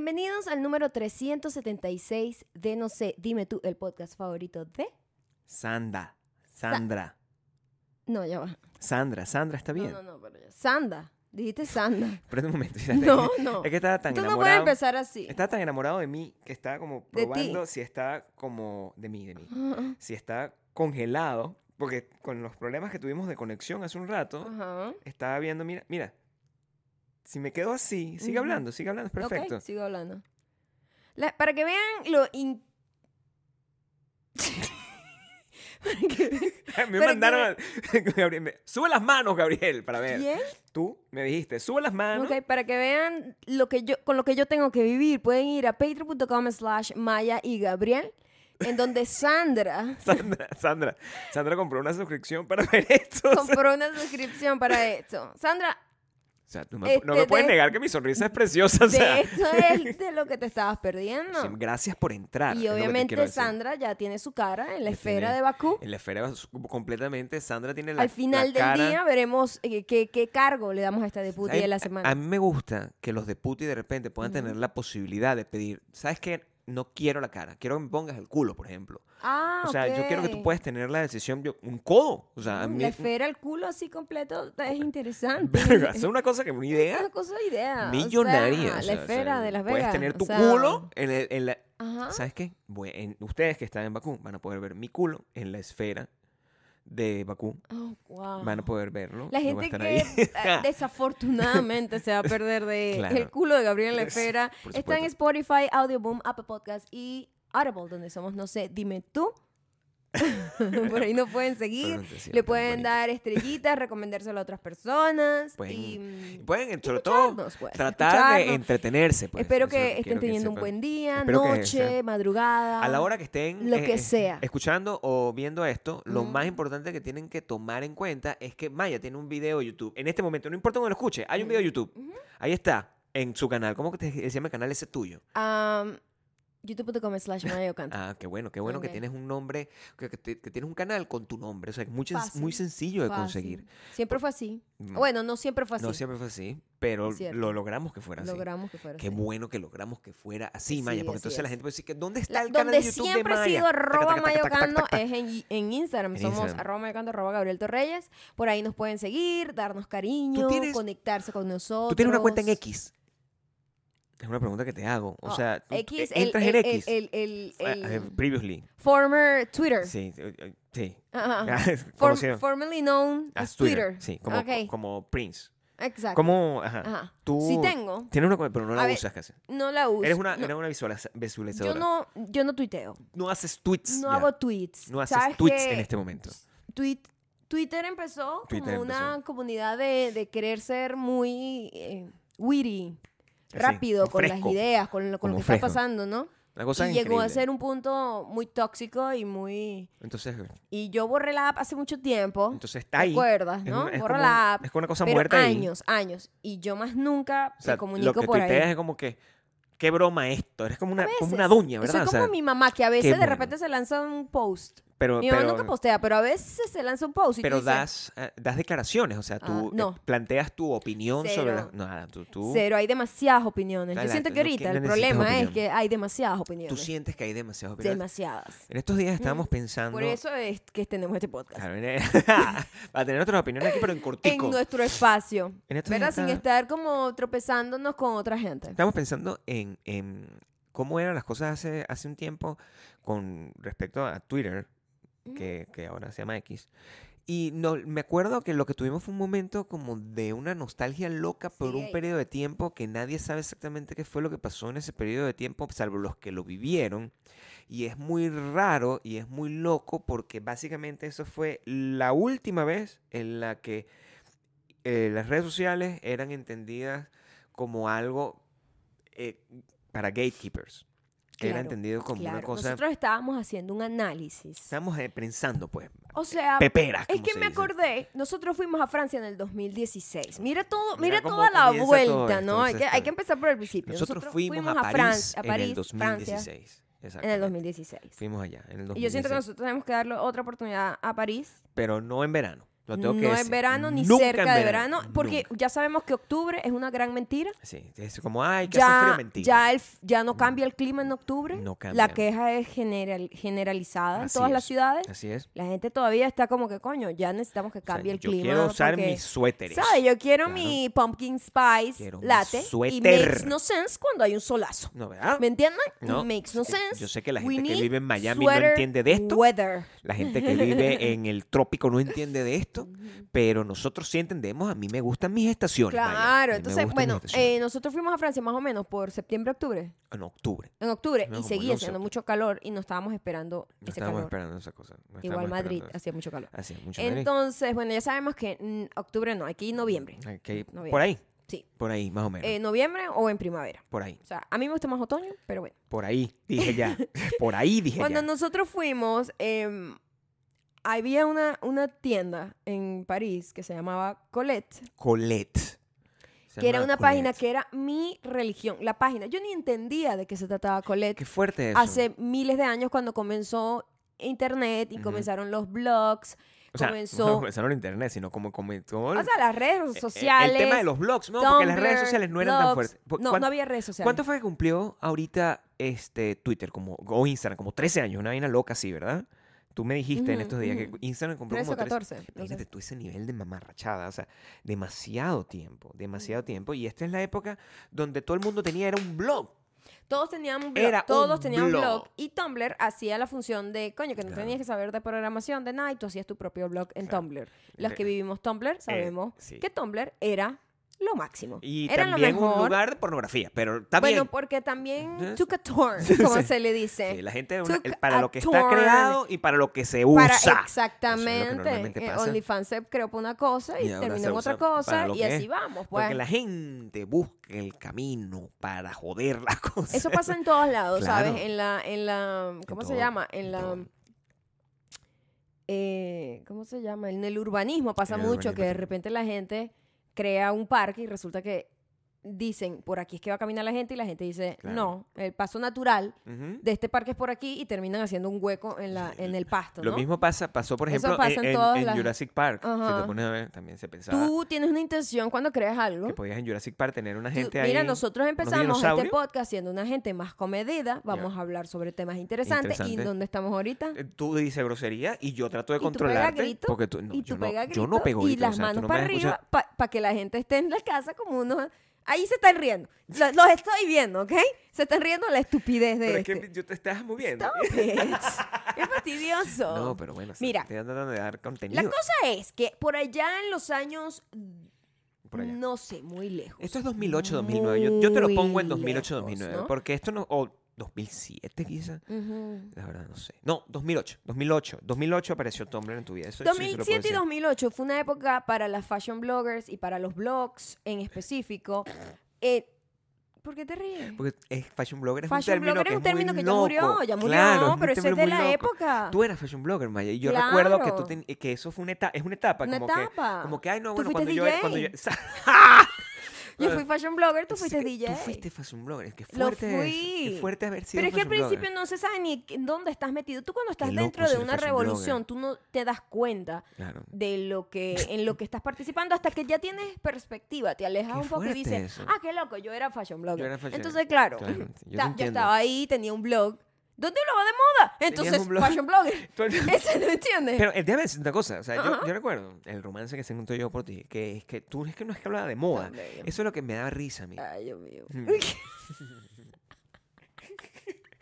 Bienvenidos al número 376 de No sé, dime tú, el podcast favorito de... Sanda. Sandra. No, ya va. Sandra, Sandra, está bien. No, no, no, pero ya. Sanda. Dijiste Sanda. Pero un momento. No, no. Es que estaba tan Tú no puedes enamorado. empezar así. estaba tan enamorado de mí que estaba como probando si está como de mí, de mí. Si está congelado, porque con los problemas que tuvimos de conexión hace un rato, Ajá. estaba viendo, mira, mira. Si me quedo así, sigue hablando, sigue hablando, es perfecto. Ok, sigo hablando. La- para que vean lo... in- para que vean- me mandaron a- Gabriel, me- sube las manos, Gabriel, para ver. ¿Quién? Tú me dijiste, sube las manos. Ok, para que vean lo que yo, con lo que yo tengo que vivir, pueden ir a patreon.com slash Maya y Gabriel, en donde Sandra Sandra, Sandra, Sandra compró una suscripción para ver esto. compró una suscripción para esto. Sandra, O sea, tú me- no me Este, puedes de- negar que mi sonrisa es preciosa. O sea, de esto es de lo que te estabas perdiendo. sí, gracias por entrar. Y obviamente. Sandra ya tiene su cara en la esfera tiene- de Bakú. En la esfera su- completamente, Sandra tiene la Al final la del cara- día veremos eh, qué, qué cargo le damos a esta deputy A- de la a- semana. A mí me gusta que los de puti de repente puedan tener la posibilidad de pedir, ¿sabes qué? No quiero la cara, quiero que me pongas el culo, por ejemplo. ah, O sea, yo quiero que tú puedas tener la decisión, yo- un codo. O sea, a Mm, mí, La esfera, el culo así completo es interesante. Verga, es una cosa que una Es idea una cosa de idea. o millonaria. sea, o sea, la o esfera sea, de Las Vegas. Puedes tener tu culo en, el- en la... Ajá. ¿Sabes qué? En- ustedes que están en Bakú van a poder ver mi culo en la esfera de Bakú. Oh, wow. Van a poder verlo. La gente que eh, desafortunadamente se va a perder de Claro. el culo de Gabriel la Es- esfera está en. Spotify, Audioboom, Apple Podcast y Audible, donde somos, no sé, dime tú. Por ahí nos pueden seguir. Le pueden dar estrellitas, recomendárselo a otras personas. Pueden- y, pueden, sobre todo, pues, tratar de entretenerse. pues. Espero Eso que estén teniendo un buen día, Espero noche, madrugada. A la hora que estén Lo eh, que sea. escuchando o viendo esto, lo más importante que tienen que tomar en cuenta es que Maya tiene un video de YouTube. En este momento, no importa dónde lo escuche, hay un video de YouTube. Ahí está, en su canal. ¿Cómo que te- se llama el canal ese tuyo? youtube.com slash Maya Ocanta. Ah, qué bueno, qué bueno que tienes un nombre, que, que te- que tienes un canal con tu nombre. O sea, es muy, Fácil, muy sencillo de Fácil. conseguir. Siempre fue así. Mm, Bueno, no siempre fue así. No siempre fue así, pero lo logramos que fuera así. Logramos que fuera Qué así. bueno que logramos que fuera así, Sí, Maya, porque entonces la gente puede decir que ¿dónde está La- el canal donde de YouTube de siempre ha Maya? sido arroba mayocando es en, en Instagram. En Somos Instagram. arroba mayocando, arroba Gabriel Torreyes. Por ahí nos pueden seguir, darnos cariño, tienes- conectarse con nosotros. ¿Tú tienes una cuenta en X? Es una pregunta que te hago. O Oh, sea, X, el, entras el, en X. el- el- Ah, el previously. former Twitter. Sí, eh, eh, sí. Form- formerly known as, as Twitter. Sí, como, Prince. exacto. Como, ajá. Ajá. Tú Sí tengo, tienes una pero no la A ver, usas casi. no la uso. Eres una, no, eres una visualiza- yo visualizadora. no, yo no tuiteo. No haces tweets. No ya. hago tweets. No haces ¿Sabes tweets en este momento. Tweet- Twitter empezó Twitter como una comunidad de, de querer ser muy eh, witty, rápido, como con las fresco, ideas, con lo, con lo que está fresco. pasando, ¿no? Una cosa y llegó a ser un punto muy tóxico y muy... Entonces, Y yo borré la app hace mucho tiempo. entonces está ¿Te ahí. acuerdas, Es no? Borra como- la app. Es como una cosa pero muerta ahí. años, años. Y yo más nunca O sea, me comunico lo que por tuiteas ahí. es como que, qué broma esto. Eres como una, como una veces. doña, ¿verdad? Soy O como sea, mi mamá, que a veces de bueno. repente se lanza un post. Pero, Mi mamá pero, nunca postea, pero a veces se lanza un post y tú pero dices, das, das declaraciones. O sea, tú Ah, eh, no. planteas tu opinión sobre... Cero. La, nada, tú, tú, Cero, hay demasiadas opiniones. Yo siento que ahorita el problema es que hay demasiadas tú opiniones. sientes que hay demasiadas opiniones. Demasiadas. En estos días estábamos pensando... Por eso es que tenemos este podcast. Claro, en- para tener otras opiniones aquí, pero en En cortico. nuestro espacio. En estos ¿Verdad? días Sin estar como tropezándonos con otra gente. Estamos pensando en, en cómo eran las cosas hace, hace un tiempo con respecto a Twitter, que, que ahora se llama X. Y no, me acuerdo que lo que tuvimos fue un momento como de una nostalgia loca por un Sí. periodo de tiempo que nadie sabe exactamente qué fue lo que pasó en ese periodo de tiempo, salvo los que lo vivieron. Y es muy raro y es muy loco porque básicamente eso fue la última vez en la que eh, las redes sociales eran entendidas como algo eh, para gatekeepers. Era Claro, entendido como una Claro, cosa... Nosotros estábamos haciendo un análisis. Estamos eh, pensando, pues, O sea, peperas. es que me dice. acordé, nosotros fuimos a Francia en el 2016. Mira todo, Mira mira, toda la vuelta, ¿no? Hay que, hay que empezar por el principio. Nosotros, fuimos, a, Fran- París, a París, en el Francia, 2016. en el Exactamente. 2016. Fuimos allá, en el 2016. Y yo siento que nosotros tenemos que darle otra oportunidad a París. Pero no en verano. Lo tengo que no es decir. verano ni Nunca en cerca de verano, porque nunca. ya sabemos que octubre es una gran mentira. Sí, es como, ay, que hace frío, mentira. ya, el, ya no cambia el clima en octubre. No La cambia. queja es general, generalizada en todas las es, ciudades. Así es. La gente todavía está como que, coño, ya necesitamos que O sea, cambie el yo clima. quiero usar porque- mis suéteres. ¿Sabes? Yo quiero Claro. mi pumpkin spice Quiero mi latte. Y makes no sense cuando hay un solazo. No, ¿verdad? ¿Me entienden? No. Makes no Eh, sense. yo sé que la We gente que vive en Miami no entiende de esto. Weather. La gente que vive en el trópico no entiende de esto, pero nosotros sí entendemos. A mí me gustan mis estaciones. Claro, entonces, bueno, eh, nosotros fuimos a Francia más o menos por septiembre, octubre. en octubre. En octubre, No, y seguía el 11 haciendo mucho calor y no estábamos esperando No ese estábamos calor. esperando esa cosa. no Igual Madrid hacía mucho calor. Hacía mucho Madrid. Entonces, bueno, ya sabemos que octubre no, hay que ir noviembre. Hay que ir noviembre. por ahí, Sí. por ahí, más o menos. Eh, noviembre o en primavera. por ahí, O sea, a mí me gusta más otoño, pero bueno. por ahí, dije ya. por ahí dije Cuando ya. nosotros fuimos, em, había una, una tienda en París que se llamaba Colette, Colette. Se que era una página que era mi religión. La página, yo ni entendía de qué se trataba Colette Qué fuerte eso. hace miles de años cuando comenzó internet y comenzaron los blogs, o sea, comenzó- no comenzaron en internet, sino como comenzó o sea, las redes sociales. El tema de los blogs, no, porque las redes Tumblr, sociales no eran tan fuertes. ¿Cu- No, no había redes sociales. ¿Cuánto fue que cumplió ahorita este Twitter como, o Instagram? Como 13 años, una vaina loca así, ¿verdad? Tú me dijiste en estos días que. Instagram cumplió 13 o como 13. 14. no sé. Imagínate tú ese nivel de mamarrachada, o sea, demasiado tiempo, demasiado tiempo. Y esta es la época donde todo el mundo tenía, era un blog. Todos tenían un blog. Era un todos tenían un blog. blog. Y Tumblr hacía la función de, coño, que no Claro. tenías que saber de programación de nada y tú hacías tu propio blog en Claro. Tumblr. Eh, que vivimos Tumblr sabemos sí. que Tumblr era lo máximo. Y también lo un lugar de pornografía, pero está bueno, porque también took a turn, como Sí. se le dice. Sí, la gente, una- para lo que está creado y para lo que se usa. Para, es exactamente. Eh. OnlyFans se creó para una cosa y, terminó en otra cosa y así es. vamos. Porque Pues. la gente busca el camino para joder las cosas. Eso pasa en todos lados, Claro. ¿sabes? En la, en la, ¿cómo se todo, llama? En en la, todo. eh, ¿cómo se llama? En el urbanismo pasa el mucho que de repente la gente crea un parque y resulta que dicen, por aquí es que va a caminar la gente y la gente dice, Claro. no, el paso natural de este parque es por aquí y terminan haciendo un hueco en, la, en el pasto, Lo mismo pasa, pasó, por ejemplo, en, en en- todas en las- Jurassic Park. Si te pones a ver, también se pensaba Tú tienes una intención cuando creas algo. que podías en Jurassic Park tener una Tú- gente ahí. Mira, nosotros empezamos este podcast siendo una gente más comedida. Vamos a hablar sobre temas interesantes. ¿Y dónde estamos ahorita? Eh, Tú dices grosería y yo trato de Y tú pegas controlarte. grito, porque tú, no, y tú yo, no, yo no pego y las o sea, tú manos no para arriba para que la gente esté en la casa como uno. Ahí se están riendo. Lo- Los estoy viendo, ¿ok? Se están riendo la estupidez de Pero es este. que yo te estás moviendo. Stop it. Es fastidioso. No, pero bueno, sí, Mira, estoy tratando de dar contenido. La cosa es que por allá en los años, por allá. no sé, muy lejos. Esto es 2008, 2009. Yo, yo te lo pongo en Muy 2008, lejos, 2009. ¿no? Porque esto no. O 2007 quizá. Ujú. La verdad, no sé. No, 2008. 2008. 2008 apareció Tumblr en tu vida. Eso sí se lo puedo 2007 y decir. 2008 fue una época para las fashion bloggers y para los blogs en específico. Eh, ¿Por qué te ríes? Porque es fashion blogger es Fashion un término blogger que es un término que ya murió, ya murió, Claro, un pero ese es de la loco. época. Tú eras fashion blogger, Maya. Y yo recuerdo que, tú Claro. ten- que eso fue una etapa. Es una etapa. Una como etapa. Que, como que, ay, no, bueno, cuando yo, cuando yo. Yo fui fashion blogger, tú Es fuiste que DJ. Tú fuiste fashion blogger. Qué Lo fuerte eso. fui. Qué fuerte haber sido Pero es que al blogger. principio no se sabe ni en dónde estás metido. Tú cuando estás dentro de una revolución, tú no te das cuenta Claro. de lo que en lo que estás participando hasta que ya tienes perspectiva, te alejas Qué un poco y dices, eso. ah, qué loco, yo era fashion blogger. Yo era fashion- Entonces, claro, claro, yo estaba ahí, tenía un blog. ¿Dónde hablaba de moda? Entonces, blog. fashion blogger. Ese, ¿no entiendes? Pero eh, déjame decirte una cosa, o sea, yo, recuerdo el romance que se encontró yo por ti, que es que tú es que no es que hablaba de moda, eso es lo que me daba risa a mí. Ay, Dios mío.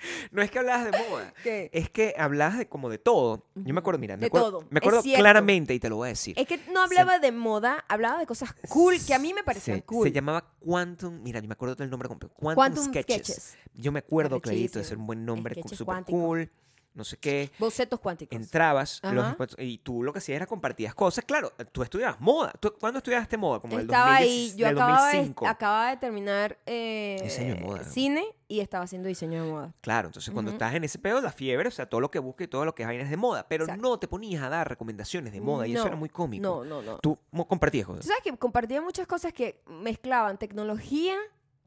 No es que hablabas de moda, ¿Qué? es que hablabas de como de todo. Yo me acuerdo, mira, me De acuerdo, todo, me acuerdo claramente y te lo voy a decir. Es que no hablaba de moda, hablaba de cosas cool que a mí me parecían se, cool. se llamaba Quantum, mira, yo me acuerdo del nombre completo, Quantum, Quantum Sketches. Sketches. Yo me acuerdo clarito de ser un buen nombre, súper cool, no sé qué. Bocetos cuánticos. Entrabas los y tú lo que hacías era compartías cosas. Claro, tú estudiabas moda. ¿Tú, ¿Cuándo estudiaste moda? Como el estaba 2010, ahí, yo acababa de, 2005. acababa de terminar eh, Diseño de moda. cine y estaba haciendo diseño de moda. Claro, entonces cuando estás en ese pedo, la fiebre, o sea, todo lo que buscas y todo lo que vainas de moda, pero Exacto. no te ponías a dar recomendaciones de moda y eso era muy cómico. No, no, no. Tú compartías Tú cosas. sabes que compartía muchas cosas que mezclaban tecnología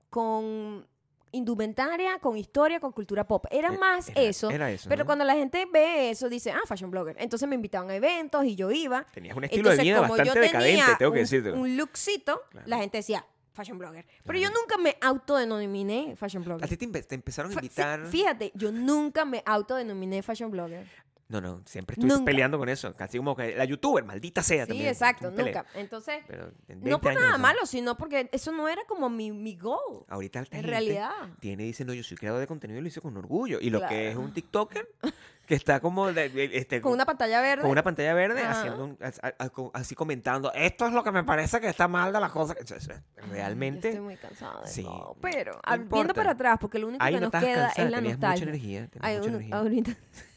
con indumentaria con historia, con cultura pop. Era Eh, más era- eso. era eso, Pero ¿no? cuando la gente ve eso, dice, ah, fashion blogger. Entonces me invitaban a eventos y yo iba. Tenías un estilo de Entonces, vida como yo bastante decadente, tenía tengo que decirte. Un lookcito, Claro. la gente decía, fashion blogger. Pero yo nunca me autodenominé fashion A blogger. ti te, te empezaron a invitar. Fíjate, yo nunca me autodenominé fashion blogger. No, no, siempre Nunca. peleando con eso. Casi como que la youtuber, maldita sea Sí, también. exacto, nunca. Entonces, en no 20 por nada malo, sino porque eso no era como mi, mi goal. Ahorita En realidad. tiene, dice, no, yo soy creador de contenido y lo hice con orgullo. Y lo que es un TikToker que está como de- de- este, Con una pantalla verde. con una pantalla verde Ajá. haciendo un- a- a- así comentando, esto es lo que me parece que está mal de las cosas. Realmente, yo estoy muy cansada de sí, todo. Pero no al- viendo para atrás, porque lo único ahí que no nos queda cansada, es la nostalgia. mucha energía. Ay, mucha energía. ahorita.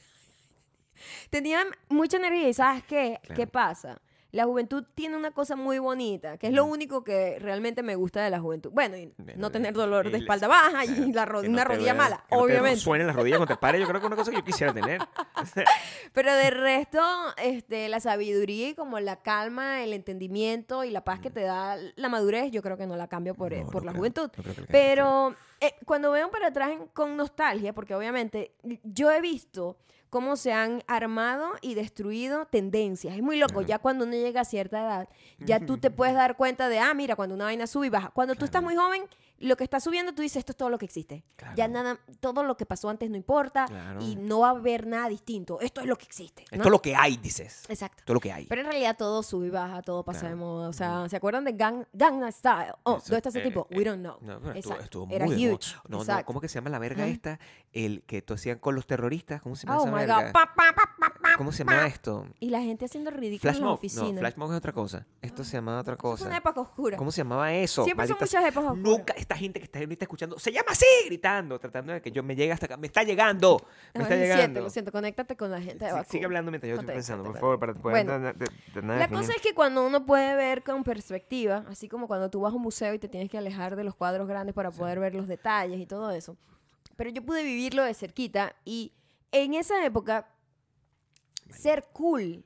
Tenía mucha energía y ¿sabes qué? ¿Qué Claro. pasa? La juventud tiene una cosa muy bonita, que es lo único que realmente me gusta de la juventud. Bueno, y no eh, tener dolor de espalda baja claro, y la ro- que una no rodilla vea- mala, que no te obviamente. suenen las rodillas cuando te pares, yo creo que es una cosa que yo quisiera tener. Pero de resto, este, la sabiduría y como la calma, el entendimiento y la paz que te da la madurez, yo creo que no la cambio por, No, por no la creo, juventud. no Pero eh, cuando veo para atrás en- con nostalgia, porque obviamente yo he visto cómo se han armado y destruido tendencias. Es muy loco, Claro. ya cuando uno llega a cierta edad, ya tú te puedes dar cuenta de, ah, mira, cuando una vaina sube y baja. Cuando tú estás muy joven, lo que está subiendo, tú dices, esto es todo lo que existe. Ya Claro. nada, todo lo que pasó antes no importa Claro. y no va a haber nada distinto. Esto es lo que existe. ¿no? Esto es lo que hay, dices. Exacto. Todo lo que hay. Pero en realidad todo sube y baja, todo pasa Claro. de moda. O sea, ¿se acuerdan de Gang, Gangnam Style? Oh, ¿dónde está ese eh, tipo? eh, We don't know. No, estuvo, estuvo Era muy moda. huge. No, no, Exacto. ¿cómo que se llama la verga esta? El que tú hacían con los terroristas. ¿Cómo se llama Oh esa my verga? God. Pa, pa, pa, ¿Cómo se pa. llama esto? Y la gente haciendo ridículo Flash en la mob. oficina. No, flash mob es otra cosa. Esto se llamaba otra cosa. una época oscura. ¿Cómo se llamaba eso? Siempre son Maldita muchas épocas oscuras. Nunca, esta gente que está ahorita escuchando, se llama así, gritando, tratando de que yo me llegue hasta acá. Me está llegando. Me No, está lo siento, llegando. lo siento. Conéctate con la gente de Sí, Bakú. sigue hablando mientras yo estoy pensando, por favor, para poder Bueno, tener- La cosa es que cuando uno puede ver con perspectiva, así como cuando tú vas a un museo y te tienes que alejar de los cuadros grandes para poder ver los detalles y todo eso. Pero yo pude vivirlo de cerquita y en esa época ser cool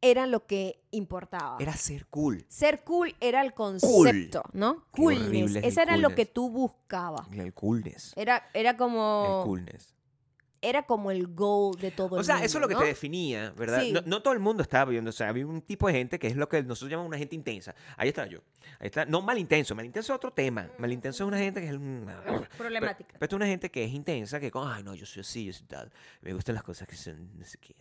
era lo que importaba. Era ser cool. Ser cool era el concepto, ¿no? Qué Coolness. es el Ese era lo que tú buscabas. El coolness. Era, era como El coolness. Era como el goal de todo el O sea, mundo, eso es lo que ¿no? te definía, ¿verdad? Sí. No, no todo el mundo estaba viendo, o sea, había un tipo de gente que es lo que nosotros llamamos una gente intensa. Ahí está yo. Ahí está, no malintenso, malintenso es otro tema. Malintenso es una gente que es un- Problemática. Pero, pero es una gente que es intensa, que con, ay, no, yo soy así, yo soy tal. Me gustan las cosas que son, no sé qué.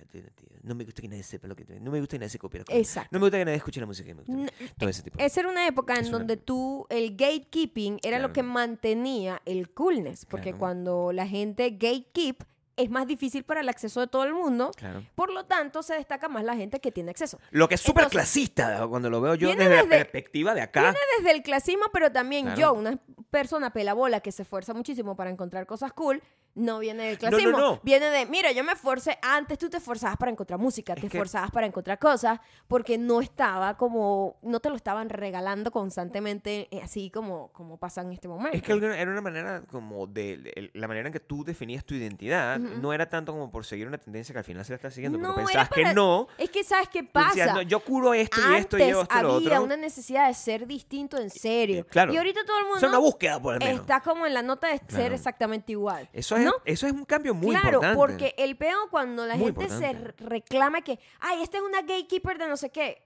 No me gusta que nadie sepa lo que... No me gusta que nadie se copie la cosa. Exacto. No me gusta que nadie escuche la música que me gusta. a mí. N- Todo ese tipo. de- Esa era una época en una- donde tú, el gatekeeping era lo Claro. que mantenía el coolness, porque Claro. cuando la gente gatekeep es más difícil para el acceso de todo el mundo, Claro. por lo tanto se destaca más la gente que tiene acceso. Lo que es súper clasista cuando lo veo yo viene desde, la desde- perspectiva de acá. Viene desde el clasismo, pero también Claro. yo, una persona pelabola que se esfuerza muchísimo para encontrar cosas cool, no viene del No, no, clasismo. no. Viene de, mira, yo me esforcé, antes tú te esforzabas para encontrar música, te que- esforzabas para encontrar cosas, porque no estaba como, no te lo estaban regalando constantemente, eh, así como, como pasa en este momento. Es que era una manera como de, de- la manera en que tú definías tu identidad no era tanto como por seguir una tendencia que al final se la estás siguiendo, No, pero pensabas que para- no. Es que, ¿sabes qué pasa? decías, "No, yo curo esto y esto y Antes esto y lo había otro. una necesidad de ser distinto en serio. Eh, claro. Y ahorita todo el mundo es una búsqueda, por lo menos. está como en la nota de ser Claro. exactamente igual. Eso es, ¿no? eso es un cambio muy claro, importante. porque el peo cuando la Muy gente se importante. re- reclama que, ay, esta es una gatekeeper de no sé qué.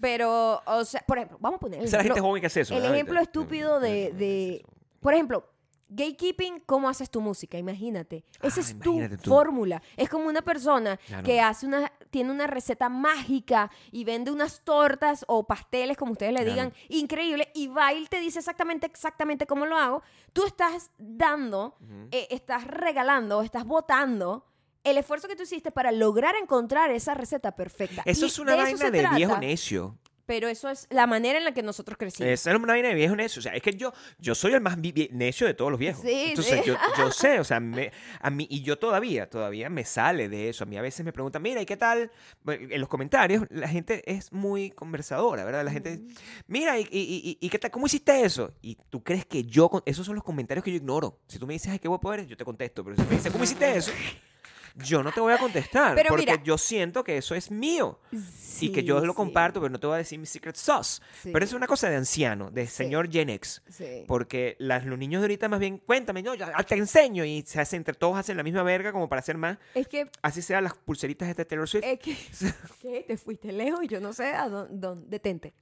Pero, o sea, por ejemplo, vamos a poner el es la gente ejemplo, joven que hace eso. el ejemplo estúpido de, de- por ejemplo, gatekeeping, ¿cómo haces tu música? Imagínate. Esa Ah, es tu fórmula. Es como una persona Claro. que hace una, tiene una receta mágica y vende unas tortas o pasteles, como ustedes le Claro. digan, increíble, y va y te dice exactamente, exactamente cómo lo hago. Tú estás dando, eh, estás regalando, estás votando el esfuerzo que tú hiciste para lograr encontrar esa receta perfecta. Eso Y es una vaina de viejo necio. Pero eso es la manera en la que nosotros crecimos. Esa es una vaina de viejo necio. O sea, es que yo, yo soy el más necio de todos los viejos. Sí, Entonces, sí. Yo, yo sé, o sea, me- a mí, y yo todavía, todavía me sale de eso. A mí a veces me preguntan, mira, ¿y qué tal? En los comentarios, la gente es muy conversadora, ¿verdad? La gente, mira, ¿y, y, y- y qué tal? ¿Cómo hiciste eso? Y tú crees que yo, con- esos son los comentarios que yo ignoro. Si tú me dices, ay, qué guapo eres, yo te contesto. Pero si me dices, ¿cómo hiciste eso? Yo no te voy a contestar. Pero porque mira. yo siento que eso es mío. y que yo lo sí, comparto, pero no te voy a decir mi secret sauce. sí, Pero es una cosa de anciano, de señor Gen X. Porque las, los niños de ahorita más bien, cuéntame, no, ya te enseño. Y se hace, entre todos hacen la misma verga como para hacer más. Es que Así sean las pulseritas de Taylor Swift. Es que. Te fuiste lejos y yo no sé a dónde. detente.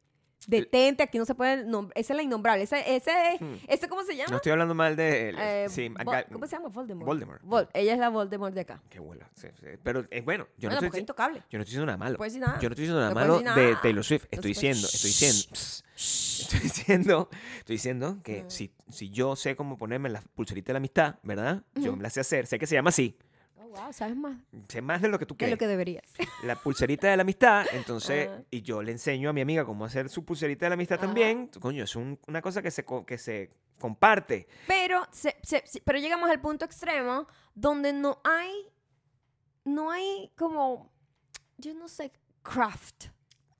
Detente, aquí no se puede. nom- esa es la innombrable. Ese, ese, es- Hmm. ese ¿cómo se llama? No estoy hablando mal de... Eh, sí, acá- ¿Cómo se llama? Voldemort. Voldemort. Vol- ella es la Voldemort de acá. Qué bola, sí, sí. Pero es bueno, yo no, bueno, estoy, porque es intocable. yo no estoy diciendo nada malo. No puedes decir nada. Yo no estoy diciendo nada No malo decir de nada. Taylor Swift. No Estoy diciendo, estoy diciendo, estoy diciendo, estoy diciendo que Mm. si, si yo sé cómo ponerme la pulserita de la amistad, ¿verdad? Yo Ujú. me la sé hacer, sé que se llama así, wow, sabes más sé más de lo que tú de crees. lo que deberías. La pulserita de la amistad, entonces, Ajá. y yo le enseño a mi amiga cómo hacer su pulserita de la amistad Ajá. también. Coño, es un- una cosa que se, que se comparte. Pero, se- se- se- pero llegamos al punto extremo donde no hay. No hay como. Yo no sé. Craft.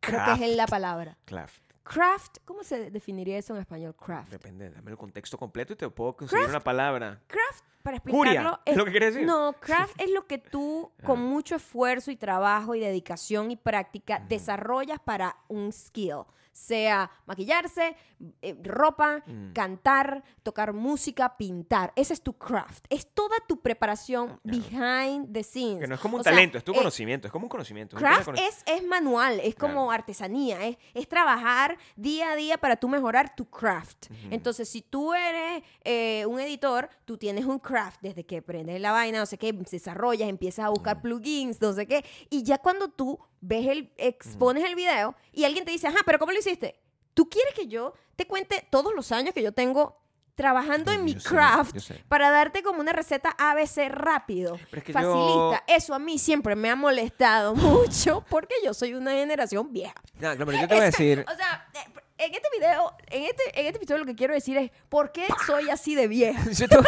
Creo que es la palabra. Craft. Craft. ¿Cómo se definiría eso en español? Craft. Depende, dame el contexto completo y te puedo conseguir una palabra. Craft, para Curia, explicarlo, ¿es lo que quieres decir? No, craft es lo que tú, con Ah. mucho esfuerzo y trabajo y dedicación y práctica, Ujú. desarrollas para un skill. Sea maquillarse, eh, ropa, Mm. cantar, tocar música, pintar. Ese es tu craft. Es toda tu preparación Claro. behind the scenes. Que no es como un O sea, talento, es tu eh, conocimiento, es como un conocimiento. Craft cono- es, es manual, es como Claro. artesanía, es, es trabajar día a día para tú mejorar tu craft. Ujú. Entonces, si tú eres eh, un editor, tú tienes un craft desde que prendes la vaina, no sé qué, desarrollas, empiezas a buscar plugins, no sé qué, y ya cuando tú ves el, expones el video y alguien te dice, ajá, pero ¿cómo lo hiciste? ¿Tú quieres que yo te cuente todos los años que yo tengo trabajando en mi Yo craft sé. para darte como una receta ABC rápido, Pero es que facilita. Eso a mí siempre me ha molestado mucho porque yo soy una generación vieja. No, claro, pero yo te voy a decir. O sea, eh, en este video, en este, en este episodio lo que quiero decir es ¿por qué soy así de vieja? yo te voy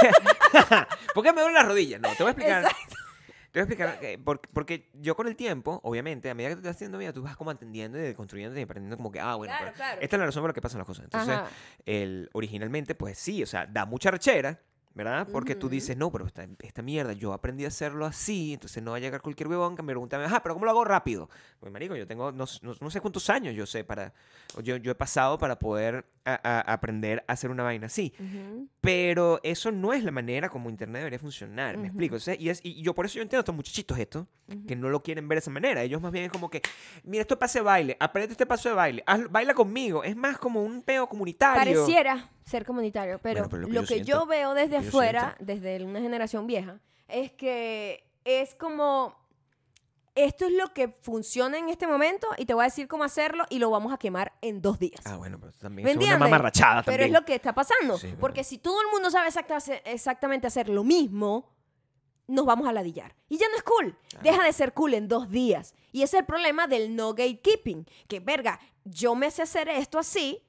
a- ¿Por qué me duelen las rodillas? No, te voy a explicar. Exacto. Te voy a explicar. eh, por- porque yo con el tiempo, obviamente, a medida que te vas haciendo vida, tú vas como entendiendo y construyendo y aprendiendo como que, ah, bueno, Claro, pero claro. esta es la razón por la que pasan las cosas. Entonces, el, originalmente, pues sí, o sea, da mucha rechera, ¿verdad? Porque tú Ujú. dices, no, pero esta, esta mierda, yo aprendí a hacerlo así, entonces no va a llegar cualquier huevón que me pregunte, ajá, pero ¿cómo lo hago rápido? Pues, marico, yo tengo no, no- no sé cuántos años yo sé para, yo, yo he pasado para poder a- a- aprender a hacer una vaina así. Ujú. Pero eso no es la manera como Internet debería funcionar, ¿me Ujú. explico? O sea, y, es, y yo por eso yo entiendo a estos muchachitos esto, que no lo quieren ver de esa manera. Ellos más bien es como que, mira, esto es pase de baile, aprende este paso de baile, hazlo- baila conmigo. Es más como un peo comunitario. Pareciera ser comunitario, pero, Bueno, pero lo que, yo, siento- veo desde afuera, desde una generación vieja, es que es como esto es lo que funciona en este momento y te voy a decir cómo hacerlo y lo vamos a quemar en dos días. Ah, bueno, pero también ¿Me es una mamarrachada Pero es lo que está pasando. Sí, Porque si todo el mundo sabe exacta- exactamente hacer lo mismo, nos vamos a ladillar. Y ya no es cool. Deja de ser cool en dos días. Y ese es el problema del no gatekeeping. Que, verga, yo me sé hacer esto así,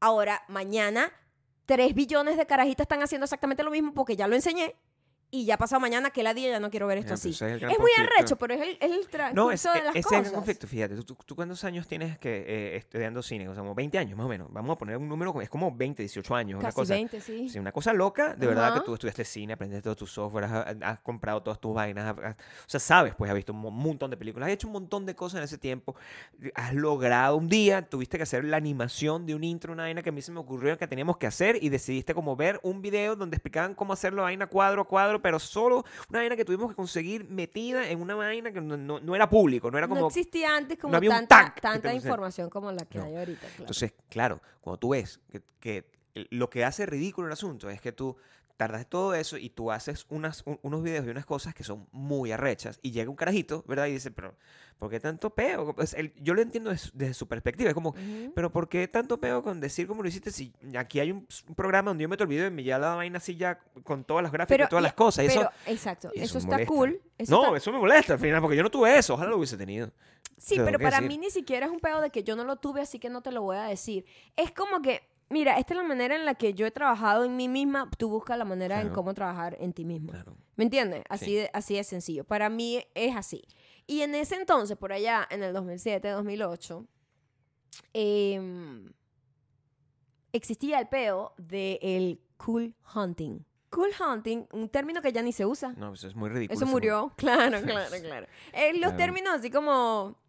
ahora mañana tres billones de carajitas están haciendo exactamente lo mismo porque ya lo enseñé. Y ya pasado mañana que la día ya no quiero ver esto así. es Es muy conflicto. arrecho, pero es el, es el No, es, de las ese es cosas. el conflicto. Fíjate, ¿tú, tú, cuántos años tienes que eh, estudiando cine? O sea, como 20 años más o menos. Vamos a poner un número, es como 20, 18 años. una cosa, 20, sí. Sí, una cosa loca, de verdad que tú estudiaste cine, aprendiste todo tu software, has, has comprado todas tus vainas, has- o sea, sabes, pues has visto un mo- montón de películas, has hecho un montón de cosas en ese tiempo, has logrado un día, tuviste que hacer la animación de un intro, una vaina que a mí se me ocurrió que teníamos que hacer y decidiste como ver un video donde explicaban cómo hacerlo vaina cuadro a cuadro, pero solo una vaina que tuvimos que conseguir metida en una vaina que no, no- no era público, no era como... no existía antes como había un tanta, que tanta información como la que hay ahorita. claro. Entonces, claro, cuando tú ves que, lo que hace ridículo el asunto es que tú tardas todo eso y tú haces unas, un- unos videos y unas cosas que son muy arrechas y llega un carajito, ¿verdad? Y dice, pero ¿por qué tanto peo? Pues, él- yo lo entiendo des- desde, su perspectiva, es como, pero ¿por qué tanto peo con decir como lo hiciste si aquí hay un, un programa donde yo meto el video y me ya la vaina así ya con todas las gráficas y todas y- las cosas? y pero, eso, exacto, eso, eso está molesta. cool. eso no, está- eso me molesta al final porque yo no tuve eso, ojalá lo hubiese tenido. sí, pero para decir. mí ni siquiera es un pedo de que yo no lo tuve, así que no te lo voy a decir. Es como que, mira, esta es la manera en la que yo he trabajado en mí misma, tú buscas la manera en cómo trabajar en ti mismo. Claro. ¿Me entiendes? Así, Sí. de, así de sencillo. Para mí es así. Y en ese entonces, por allá, en el 2007, 2008, em, existía el peo del cool hunting. cool hunting, un término que ya ni se usa. No, eso es muy ridículo. Eso murió, claro, claro, claro. Eh, los Claro. términos así como eh,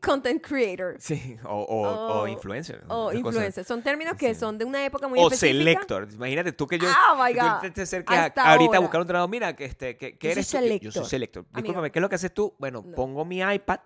content creator Sí, o, o, o O- influencer. o influencer, son términos que Sí. son de una época muy O específica. selector. Imagínate tú que yo. Oh my tú God. te- acerques ahorita a buscar un trabajo. Mira, que este, que, que Yo eres soy? Yo- Yo soy selector. Amigo. Discúlpame, ¿qué es lo que haces tú? Bueno, No. pongo mi iPad,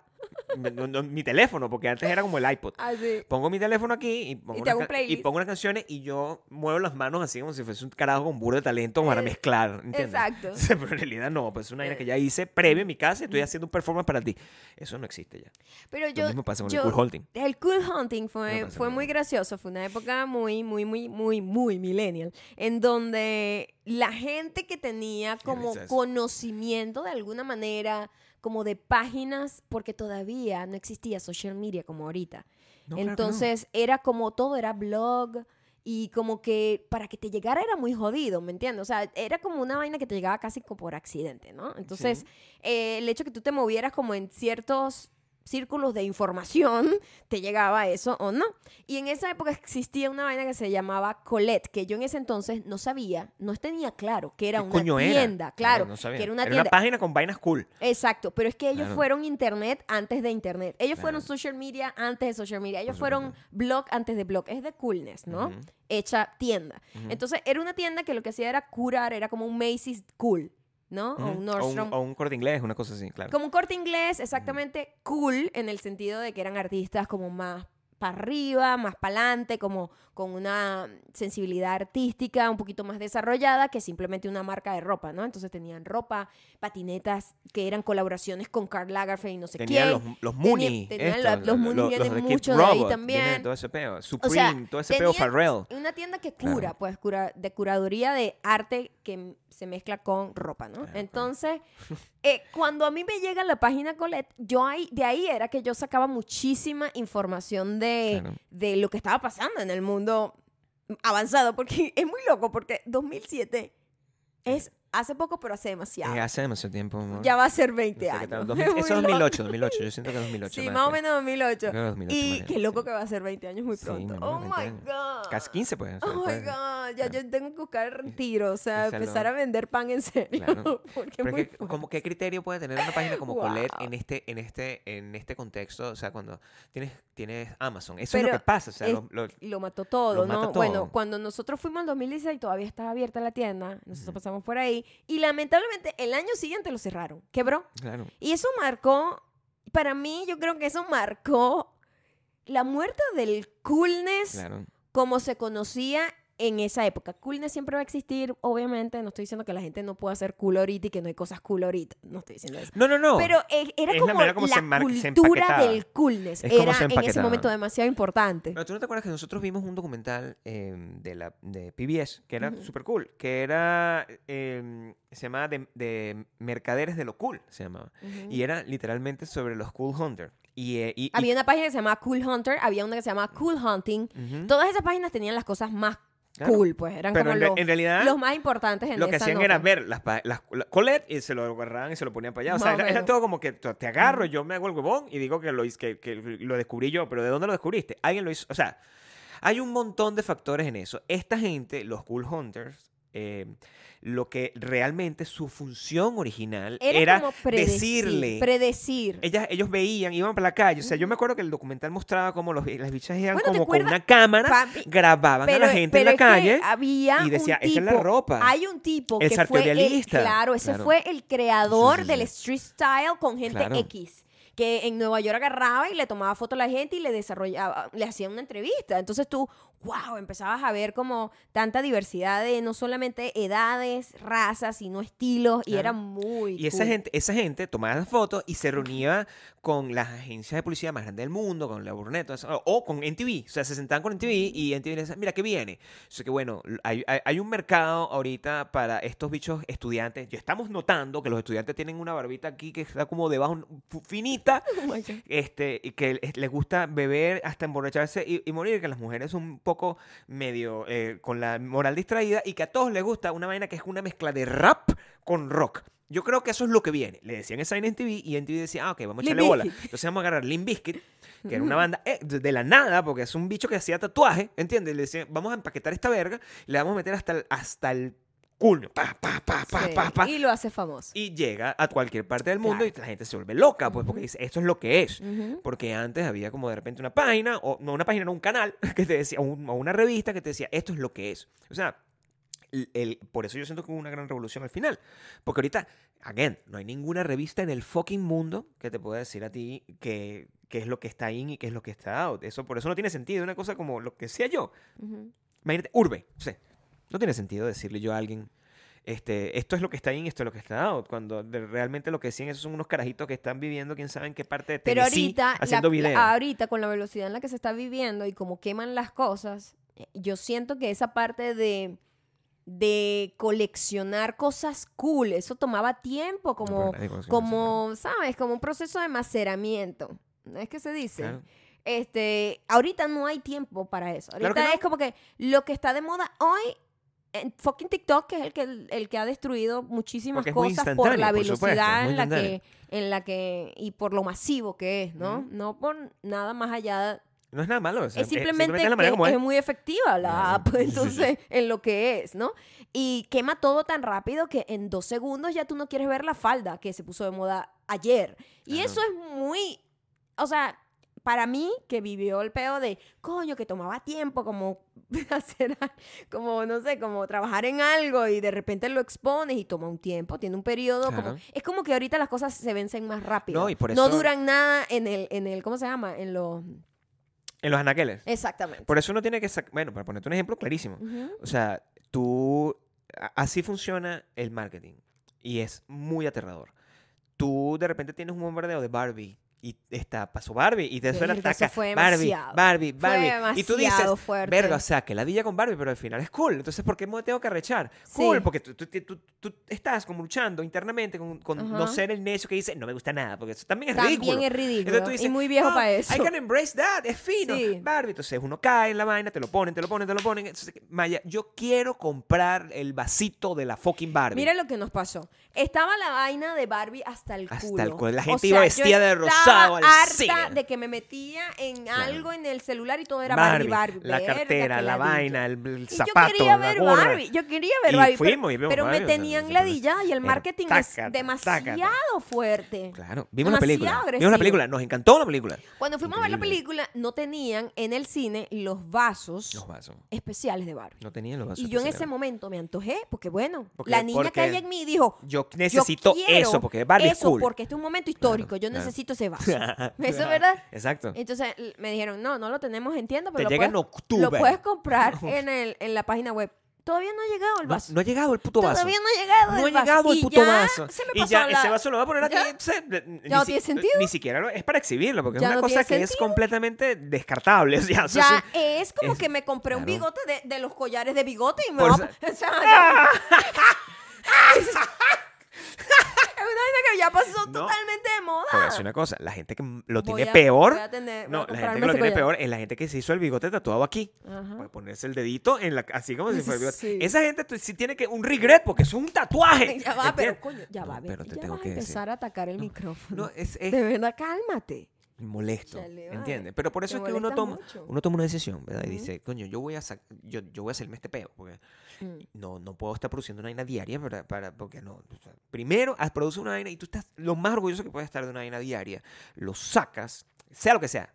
no- no, mi teléfono, porque antes era como el iPod. Así. Pongo mi teléfono aquí y pongo, te unas un y pongo unas canciones y yo muevo las manos así como si fuese un carajo con burro de talento para Eh, mezclar, ¿entiendes? exacto. Pero en realidad no, pues es una idea que ya hice previo en mi casa y estoy haciendo un performance para ti. Eso no existe ya. Pero yo, Lo mismo pasa con yo- el cool hunting. El cool hunting fue, fue muy gracioso, fue una época muy, muy, muy, muy, muy millennial, en donde la gente que tenía como conocimiento de alguna manera, como de páginas, porque todavía no existía social media como ahorita. No, claro que no. Entonces era como todo era blog y como que para que te llegara era muy jodido, ¿me entiendes? O sea, era como una vaina que te llegaba casi como por accidente, ¿no? Entonces, Sí. eh, el hecho que tú te movieras como en ciertos círculos de información, te llegaba eso o no. Y en esa época existía una vaina que se llamaba Colette, que yo en ese entonces no sabía, no tenía claro que era ¿Qué una coño era? tienda, claro, no que era una tienda. página con vainas cool. Exacto, pero es que ellos Claro. fueron internet antes de internet. Ellos fueron social media antes de social media. Ellos fueron blog antes de blog. Es de coolness, ¿no? Ujú. Hecha tienda. Entonces, era una tienda que lo que hacía era curar, era como un Macy's cool, ¿no? O un o, un, Nordstrom. o un corte inglés, una cosa así, claro. Como un corte inglés, exactamente cool, en el sentido de que eran artistas como más para arriba, más para adelante, como con una sensibilidad artística un poquito más desarrollada que simplemente una marca de ropa, ¿no? Entonces tenían ropa, patinetas que eran colaboraciones con Karl Lagerfeld y no sé Tenían quién. los, los Mooney. tenían la- los Mooney lo- vienen mucho de ahí también. todo ese peo. O Supreme, sea, todo ese peo Pharrell. Una tienda que cura, Claro. pues, cura, de curaduría de arte que se mezcla con ropa, ¿no? Claro, Entonces, eh, cuando a mí me llega la página Colette, yo ahí, de ahí era que yo sacaba muchísima información de, Claro. de lo que estaba pasando en el mundo avanzado, porque es muy loco, porque 2007 es hace poco, pero hace demasiado. Eh, hace demasiado tiempo. amor. ya va a ser No 20 sé qué años. tal, Es 2000 muy Eso es loco. 2008, 2008. Yo siento que es 2008. Sí, más o menos 2008. Creo que 2008 Y qué loco sí. que va a ser 20 años muy pronto. oh 20 my. God. Casi 15, pues. Oh my. God, ya yo tengo que buscar retiro, o sea, Esa empezar no. a vender pan en serio. Claro. Porque es Pero es que, como, ¿qué criterio puede tener una página como Colette Wow. en este, en este, en este contexto? O sea, cuando tienes, tienes Amazon. Eso es Pero lo que pasa. O sea, es- lo- lo- lo mató todo, Lo ¿no? mata Bueno, todo. cuando nosotros fuimos en 2016 todavía estaba abierta la tienda, nosotros pasamos por ahí y lamentablemente el año siguiente lo cerraron, quebró. claro. Y eso marcó, para mí yo creo que eso marcó la muerte del coolness Claro. como se conocía en esa época. Coolness siempre va a existir, obviamente. No estoy diciendo que la gente no pueda ser cool ahorita y que no hay cosas cool ahorita. No estoy diciendo eso. No, no, no. Pero eh, era Es la como la, como mar- se cultura del coolness. Es Era en ese momento demasiado importante. Pero tú no te acuerdas que nosotros vimos un documental eh, de, la, de PBS que era Ujú. súper cool, que era, eh, se llamaba de, de Mercaderes de lo Cool, se llamaba. Y era literalmente sobre los Cool Hunters. Y, eh, y- y- Había una página que se llamaba Cool Hunter, había una que se llamaba Cool Hunting. Todas esas páginas tenían las cosas más claro. cool, pues eran Pero como en, los, en realidad los más importantes en lo que esa hacían nota. era ver las, las la- Colette y se lo agarraban y se lo ponían para allá. O sea, era, todo como que te agarro, yo me hago el huevón y digo que lo, que, que lo descubrí yo. Pero ¿de dónde lo descubriste? Alguien lo hizo. O sea, hay un montón de factores en eso. Esta gente, los Cool Hunters, eh, lo que realmente su función original Era, era, como predecir, decirle. predecir. ellas, ellos veían, iban para la calle. O sea, yo me acuerdo que el documental mostraba como los, las bichas iban Bueno, ¿te como con una cámara, Papi, grababan a la gente en la calle. había y decía, un "Esa es la ropa". Hay un tipo El que fue el, claro, ese Claro. fue el creador Sí, sí, del street style con gente Claro. X. Que en Nueva York agarraba y le tomaba foto a la gente y le desarrollaba, le hacía una entrevista. Entonces tú, wow, empezabas a ver como tanta diversidad de no solamente edades, razas, sino estilos. Y Claro. era muy. Y esa cool. gente, esa gente tomaba las fotos y se reunía con las agencias de publicidad más grandes del mundo, con la Burnett, o, o con NTV. O sea, se sentaban con NTV y NTV decía, mira, ¿qué viene? O sea, que bueno, hay, hay- hay un mercado ahorita para estos bichos estudiantes. Ya estamos notando que los estudiantes tienen una barbita aquí que está como debajo, finita, Oh este, y que les- les gusta beber hasta emborracharse y, y morir, que las mujeres son un poco medio eh, con la moral distraída y que a todos les gusta una vaina que es una mezcla de rap con rock. Yo creo que eso es lo que viene. Le decían esa en TV y en TV decía, ah, ok, vamos a Limp echarle bola. Bizkit. Entonces vamos a agarrar Limp Bizkit, que era una banda eh, de de la nada, porque es un bicho que hacía tatuaje, ¿entiendes? Le decían, vamos a empaquetar esta verga, le vamos a meter hasta el, hasta el cool, pa, pa, pa, pa, Sí, pa, pa. Y lo hace famoso. Y llega a cualquier parte del mundo Claro. y la gente se vuelve loca, pues, porque Ujú. dice, esto es lo que es. Ujú. Porque antes había como de repente una página, o no una página, no un canal, que te decía, o un- o una revista que te decía, esto es lo que es. O sea, el- el- por eso yo siento que hubo una gran revolución al final. Porque ahorita, again, no hay ninguna revista en el fucking mundo que te pueda decir a ti que, qué es lo que está in y qué es lo que está out. Eso, por eso no tiene sentido. Una cosa como lo que sea yo. Ujú. Imagínate, Urbe. No, sé, no tiene sentido decirle yo a alguien, este, esto es lo que está in, esto es lo que está out. Cuando de- realmente lo que decían esos son unos carajitos que están viviendo quién sabe en qué parte de Pero Tennessee ahorita, la- haciendo la- videos. ahorita con la velocidad en la que se está viviendo y como queman las cosas, eh, yo siento que esa parte de, de coleccionar cosas cool, eso tomaba tiempo, como, como, ¿sabes? Como un proceso de maceramiento. ¿No es que se dice? Claro. Este, ahorita no hay tiempo para eso. Ahorita no. es como que lo que está de moda hoy en fucking TikTok, que es el que, el que ha destruido muchísimas cosas por la por velocidad en la que en la que y por lo masivo que es, ¿no? No por nada más allá. No es nada malo. o sea, es simplemente es la que es es. muy efectiva la app, entonces, en lo que es, ¿no? Y quema todo tan rápido que en dos segundos ya tú no quieres ver la falda que se puso de moda ayer. Y eso es muy, o sea, para mí que vivió el peo de, coño, que tomaba tiempo como hacer, como, no sé, como trabajar en algo y de repente lo expones y toma un tiempo, tiene un periodo, como, es como que ahorita las cosas se vencen más rápido. No, y por No eso- duran nada en el, en el, ¿cómo se llama? En los, En los anaqueles. exactamente. Por eso uno tiene que sacar. Bueno, para ponerte un ejemplo clarísimo. O sea, tú. Así funciona el marketing. Y es muy aterrador. Tú de repente tienes un bombardeo de Barbie. Y está, pasó Barbie. Y te suena Verga, eso ataca. fue Barbie. Barbie, Fue Barbie. Y tú dices, fuerte. verga, o sea, que la dilla con Barbie, pero al final es cool. Entonces, ¿por qué me tengo que arrechar? Sí. Cool, porque tú, tú- tú- tú estás como luchando internamente con, con no ser el necio que dice, no me gusta nada, porque eso también es También ridículo. es ridículo. Entonces tú dices, y muy viejo "Oh, para eso. I can embrace that, es fino. Sí. Barbie, entonces uno cae en la vaina, te lo ponen, te lo ponen, te lo ponen. Entonces, Maya, yo quiero comprar el vasito de la fucking Barbie. Mira lo que nos pasó. Estaba la vaina de Barbie hasta el Hasta culo. el culo. La O gente sea, iba vestida de rosado al harta de que me metía en Claro. algo en el celular y todo era Barbie, Barbie. la Verga, cartera, la vaina, el, el Y zapato, yo quería la ver gorra. Barbie, yo quería ver Y Barbie, fuimos y pero, vimos pero Barbie, me o sea, tenían ladilla y el marketing tácata, es tácata. demasiado fuerte. Claro, vimos la película. Demasiado Vimos la agresivo. película, nos encantó la película. Cuando fuimos a ver la película, no tenían en el cine los vasos Los vasos. especiales de Barbie. No tenían los vasos. Y yo en ese momento me antojé, porque bueno, Porque- la niña que hay en mí dijo, Yo necesito eso, porque Barbie eso es cool. porque este es un momento histórico, yo necesito ese vaso. ¿Eso es verdad? Exacto. Entonces me dijeron, no, no lo tenemos en tienda, Te pero lo llega en puedes, octubre. lo puedes comprar en, el, en la página web. Todavía no ha llegado el No, vaso. no ha llegado el puto vaso. Todavía no ha llegado No el ha vaso. llegado el puto ya vaso. Se me y ya la- ese vaso lo va a poner aquí. No si- tiene sentido. Ni siquiera es para exhibirlo, porque Ya es una no cosa que es completamente descartable. O sea, Ya es- es como es- que me compré un bigote de, de los collares de bigote y me Por va a- o sea, es una vaina que ya pasó No. totalmente de moda. Te voy a decir una cosa, la gente que lo Voy tiene a- peor, a a no, la gente que lo tiene collar. peor es la gente que se hizo el bigote tatuado aquí. Ajá. Para ponerse el dedito en la, así como si fuera el bigote. Sí. Esa gente sí tiene que un regret porque eso es un tatuaje. Ya va, pero coño, ya No, va, pero te ya tengo vas a que decir. empezar a atacar el micrófono. No, es, es De verdad, cálmate. molesto. ¿entiendes? Pero por eso es que uno toma, mucho. uno toma una decisión, ¿verdad? Y dice, coño, yo voy a yo, yo voy a hacerme este peo, porque Mm. no, no puedo estar produciendo una vaina diaria para, para porque no. o sea, primero, haz- produce una vaina y tú estás lo más orgulloso que puedes estar de una vaina diaria. Lo sacas, sea lo que sea.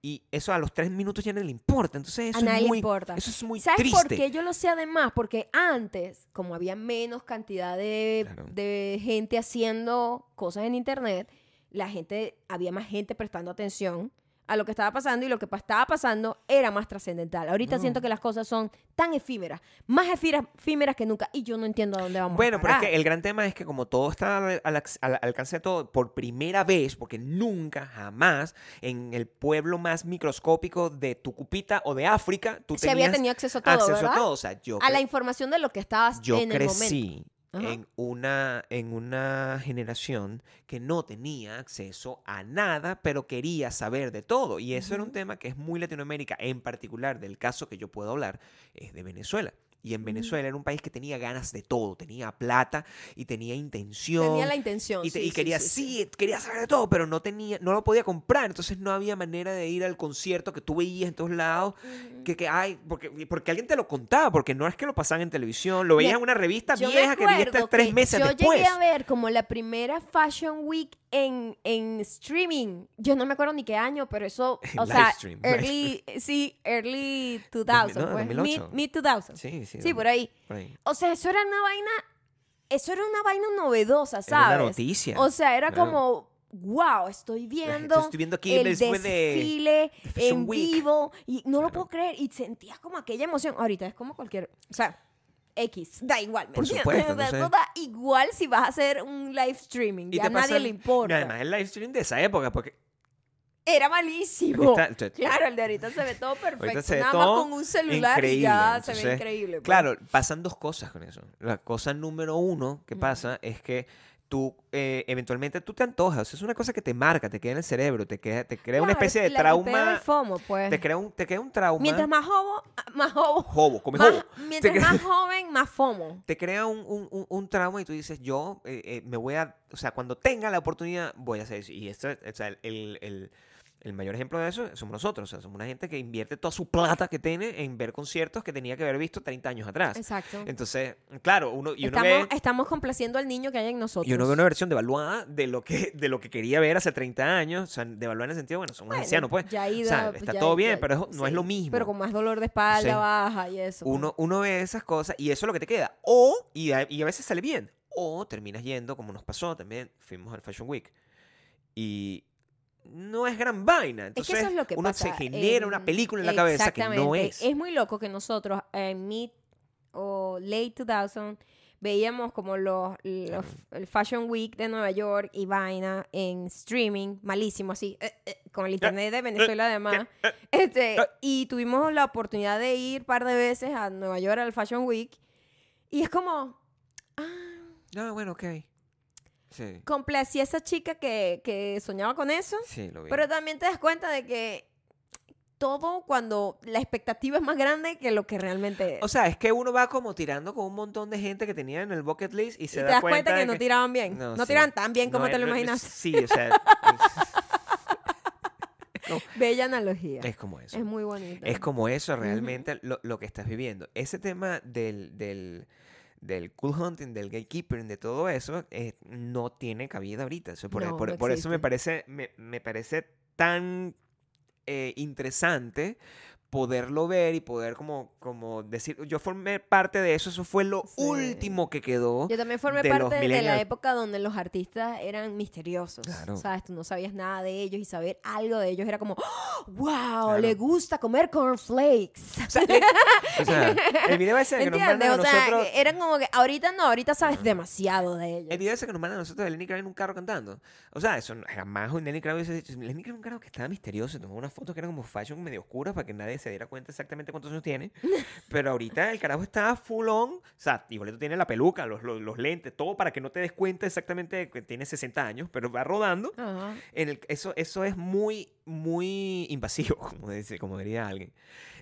Y eso a los tres minutos ya no le importa. Entonces eso A nadie es le muy, importa. Eso es muy ¿Sabes triste. por qué yo lo sé además? Porque antes, como había menos cantidad de, Claro. de gente haciendo cosas en internet, la gente, había más gente prestando atención a lo que estaba pasando y lo que estaba pasando era más trascendental. Ahorita No. siento que las cosas son tan efímeras, más efímeras, que nunca y yo no entiendo a dónde vamos. Bueno, a pero es parar. que el gran tema es que como todo está al, al ac- al alcance de todo por primera vez, porque nunca, jamás, en el pueblo más microscópico de Tucupita o de África, tú se había tenías tenido acceso a todo, acceso ¿verdad? a todo. O sea, yo, A la información de lo que estabas yo en el momento. Ajá. en una, en una generación que no tenía acceso a nada, pero quería saber de todo. Y eso era un tema que es muy Latinoamérica, en particular del caso que yo puedo hablar, es de Venezuela. Y en. Venezuela era un país que tenía ganas de todo, tenía plata y tenía intención. Tenía la intención. Y, te- sí, y quería, sí, sí, sí. quería saber de todo, pero no tenía, no lo podía comprar. Entonces no había manera de ir al concierto que tú veías en todos lados. Que, que hay, porque, porque alguien te lo contaba, porque no es que lo pasaban en televisión, lo veías en una revista Yo vieja que acuerdo tres meses yo después. llegué a ver como la primera Fashion Week en, en streaming. Yo no me acuerdo ni qué año, pero eso, o sea, stream, early, sí, early 2000, no, pues, 2008. mid, mid 2000. Sí, sí. Sí, no, por ahí. por ahí. O sea, eso era una vaina, eso era una vaina novedosa, Era una ¿sabes? noticia. O sea, era claro. como, wow, estoy viendo estoy viendo aquí el de- desfile de en Week. vivo y no lo Claro. puedo creer y sentías como aquella emoción. Ahorita es como cualquier, o sea, X, da igual, ¿me Por entiendes? supuesto, O sea, entonces- eso da igual si vas a hacer un live streaming, Y ya te nadie le y importa. Además, el live stream de esa época, porque Era malísimo. te- Claro, el de ahorita se ve todo perfecto. Ahorita se ve Nada todo más con un celular y ya se ve Entonces, increíble. pues. Claro, pasan dos cosas con eso. La cosa número uno que pasa es que tú, eh, eventualmente, tú te antojas. Es una cosa que te marca, te queda en el cerebro, te, queda, te crea una especie de el trauma. del FOMO, pues. Te crea un, te crea un trauma. Mientras más joven, más joven. Jobo, come más- jobo. mientras crea- más joven, más FOMO. Te crea un, un- un- un trauma y tú dices, yo eh, eh, me voy a, o sea, cuando tenga la oportunidad, voy a hacer eso. Y esto, o sea, el, el- el mayor ejemplo de eso somos nosotros. O sea, somos una gente que invierte toda su plata que tiene en ver conciertos que tenía que haber visto 30 años atrás. Exacto. Entonces, claro, uno, y uno estamos, ve... estamos complaciendo al niño que hay en nosotros. Y uno ve una versión devaluada de lo que, de lo que quería ver hace 30 años. O sea, devaluada en el sentido, bueno, somos Bueno, ancianos, pues. ya o ida, sea, pues, está ya- todo bien, ya- pero es- no es lo mismo. Pero con más dolor de espalda Sí. baja y eso. pues. uno, uno ve esas cosas y eso es lo que te queda. O, y a, y a veces sale bien, o terminas yendo, como nos pasó también, fuimos al Fashion Week. Y no es gran vaina. Es que Entonces, eso es lo que uno pasa. se genera una película en la cabeza que no es. Es muy loco que nosotros en mid o late 2000 veíamos como los, el Fashion Week de Nueva York y vaina en streaming, malísimo así, eh, eh, con el internet de Venezuela además. Este, eh. y tuvimos la oportunidad de ir un par de veces a Nueva York al Fashion Week y es como, ah, Ah, bueno, ok. Sí, complací a esa chica que, que soñaba con eso. sí, lo vi. Pero también te das cuenta de que todo cuando la expectativa es más grande que lo que realmente es. O sea, es que uno va como tirando con un montón de gente que tenía en el bucket list y y se te da das cuenta, que, de no tiraban bien. No, No, sí. tiraban tan bien como no te lo no imaginas. Sí, o sea, Bella analogía. es, es como eso. Es muy bonito. Es como eso realmente lo, lo que estás viviendo. Ese tema del, del, del cool hunting, del gatekeeping, de todo eso, eh, no tiene cabida ahorita. Eso por, No, por- no por eso me parece, me, me parece tan eh, interesante poderlo ver y poder como, como decir, yo formé parte de eso, eso fue lo Sí. último que quedó. Yo también formé de parte de la época donde los artistas eran misteriosos. Claro. ¿Sabes? Tú no sabías nada de ellos y saber algo de ellos era como, ¡Oh, wow, Claro. le gusta comer cornflakes. O sea, le- o sea, el video ese que nos a O sea, nosotros... que eran como que ahorita no, ahorita sabes demasiado de ellos. El video ese que nos mandan a nosotros de Lenny Kravitz en un carro cantando. O sea, eso jamás un Lenny Kravitz. Lenny Kravitz era un carro que estaba misterioso. Tomó una foto que era como fashion medio oscura para que nadie se diera cuenta exactamente cuántos años tiene. Pero ahorita el carajo está full on. O sea, igualito tiene la peluca, los, los, los lentes, todo para que no te des cuenta exactamente que tiene 60 años, pero va rodando. En el, eso, eso es muy, muy invasivo, como, dice, como diría alguien.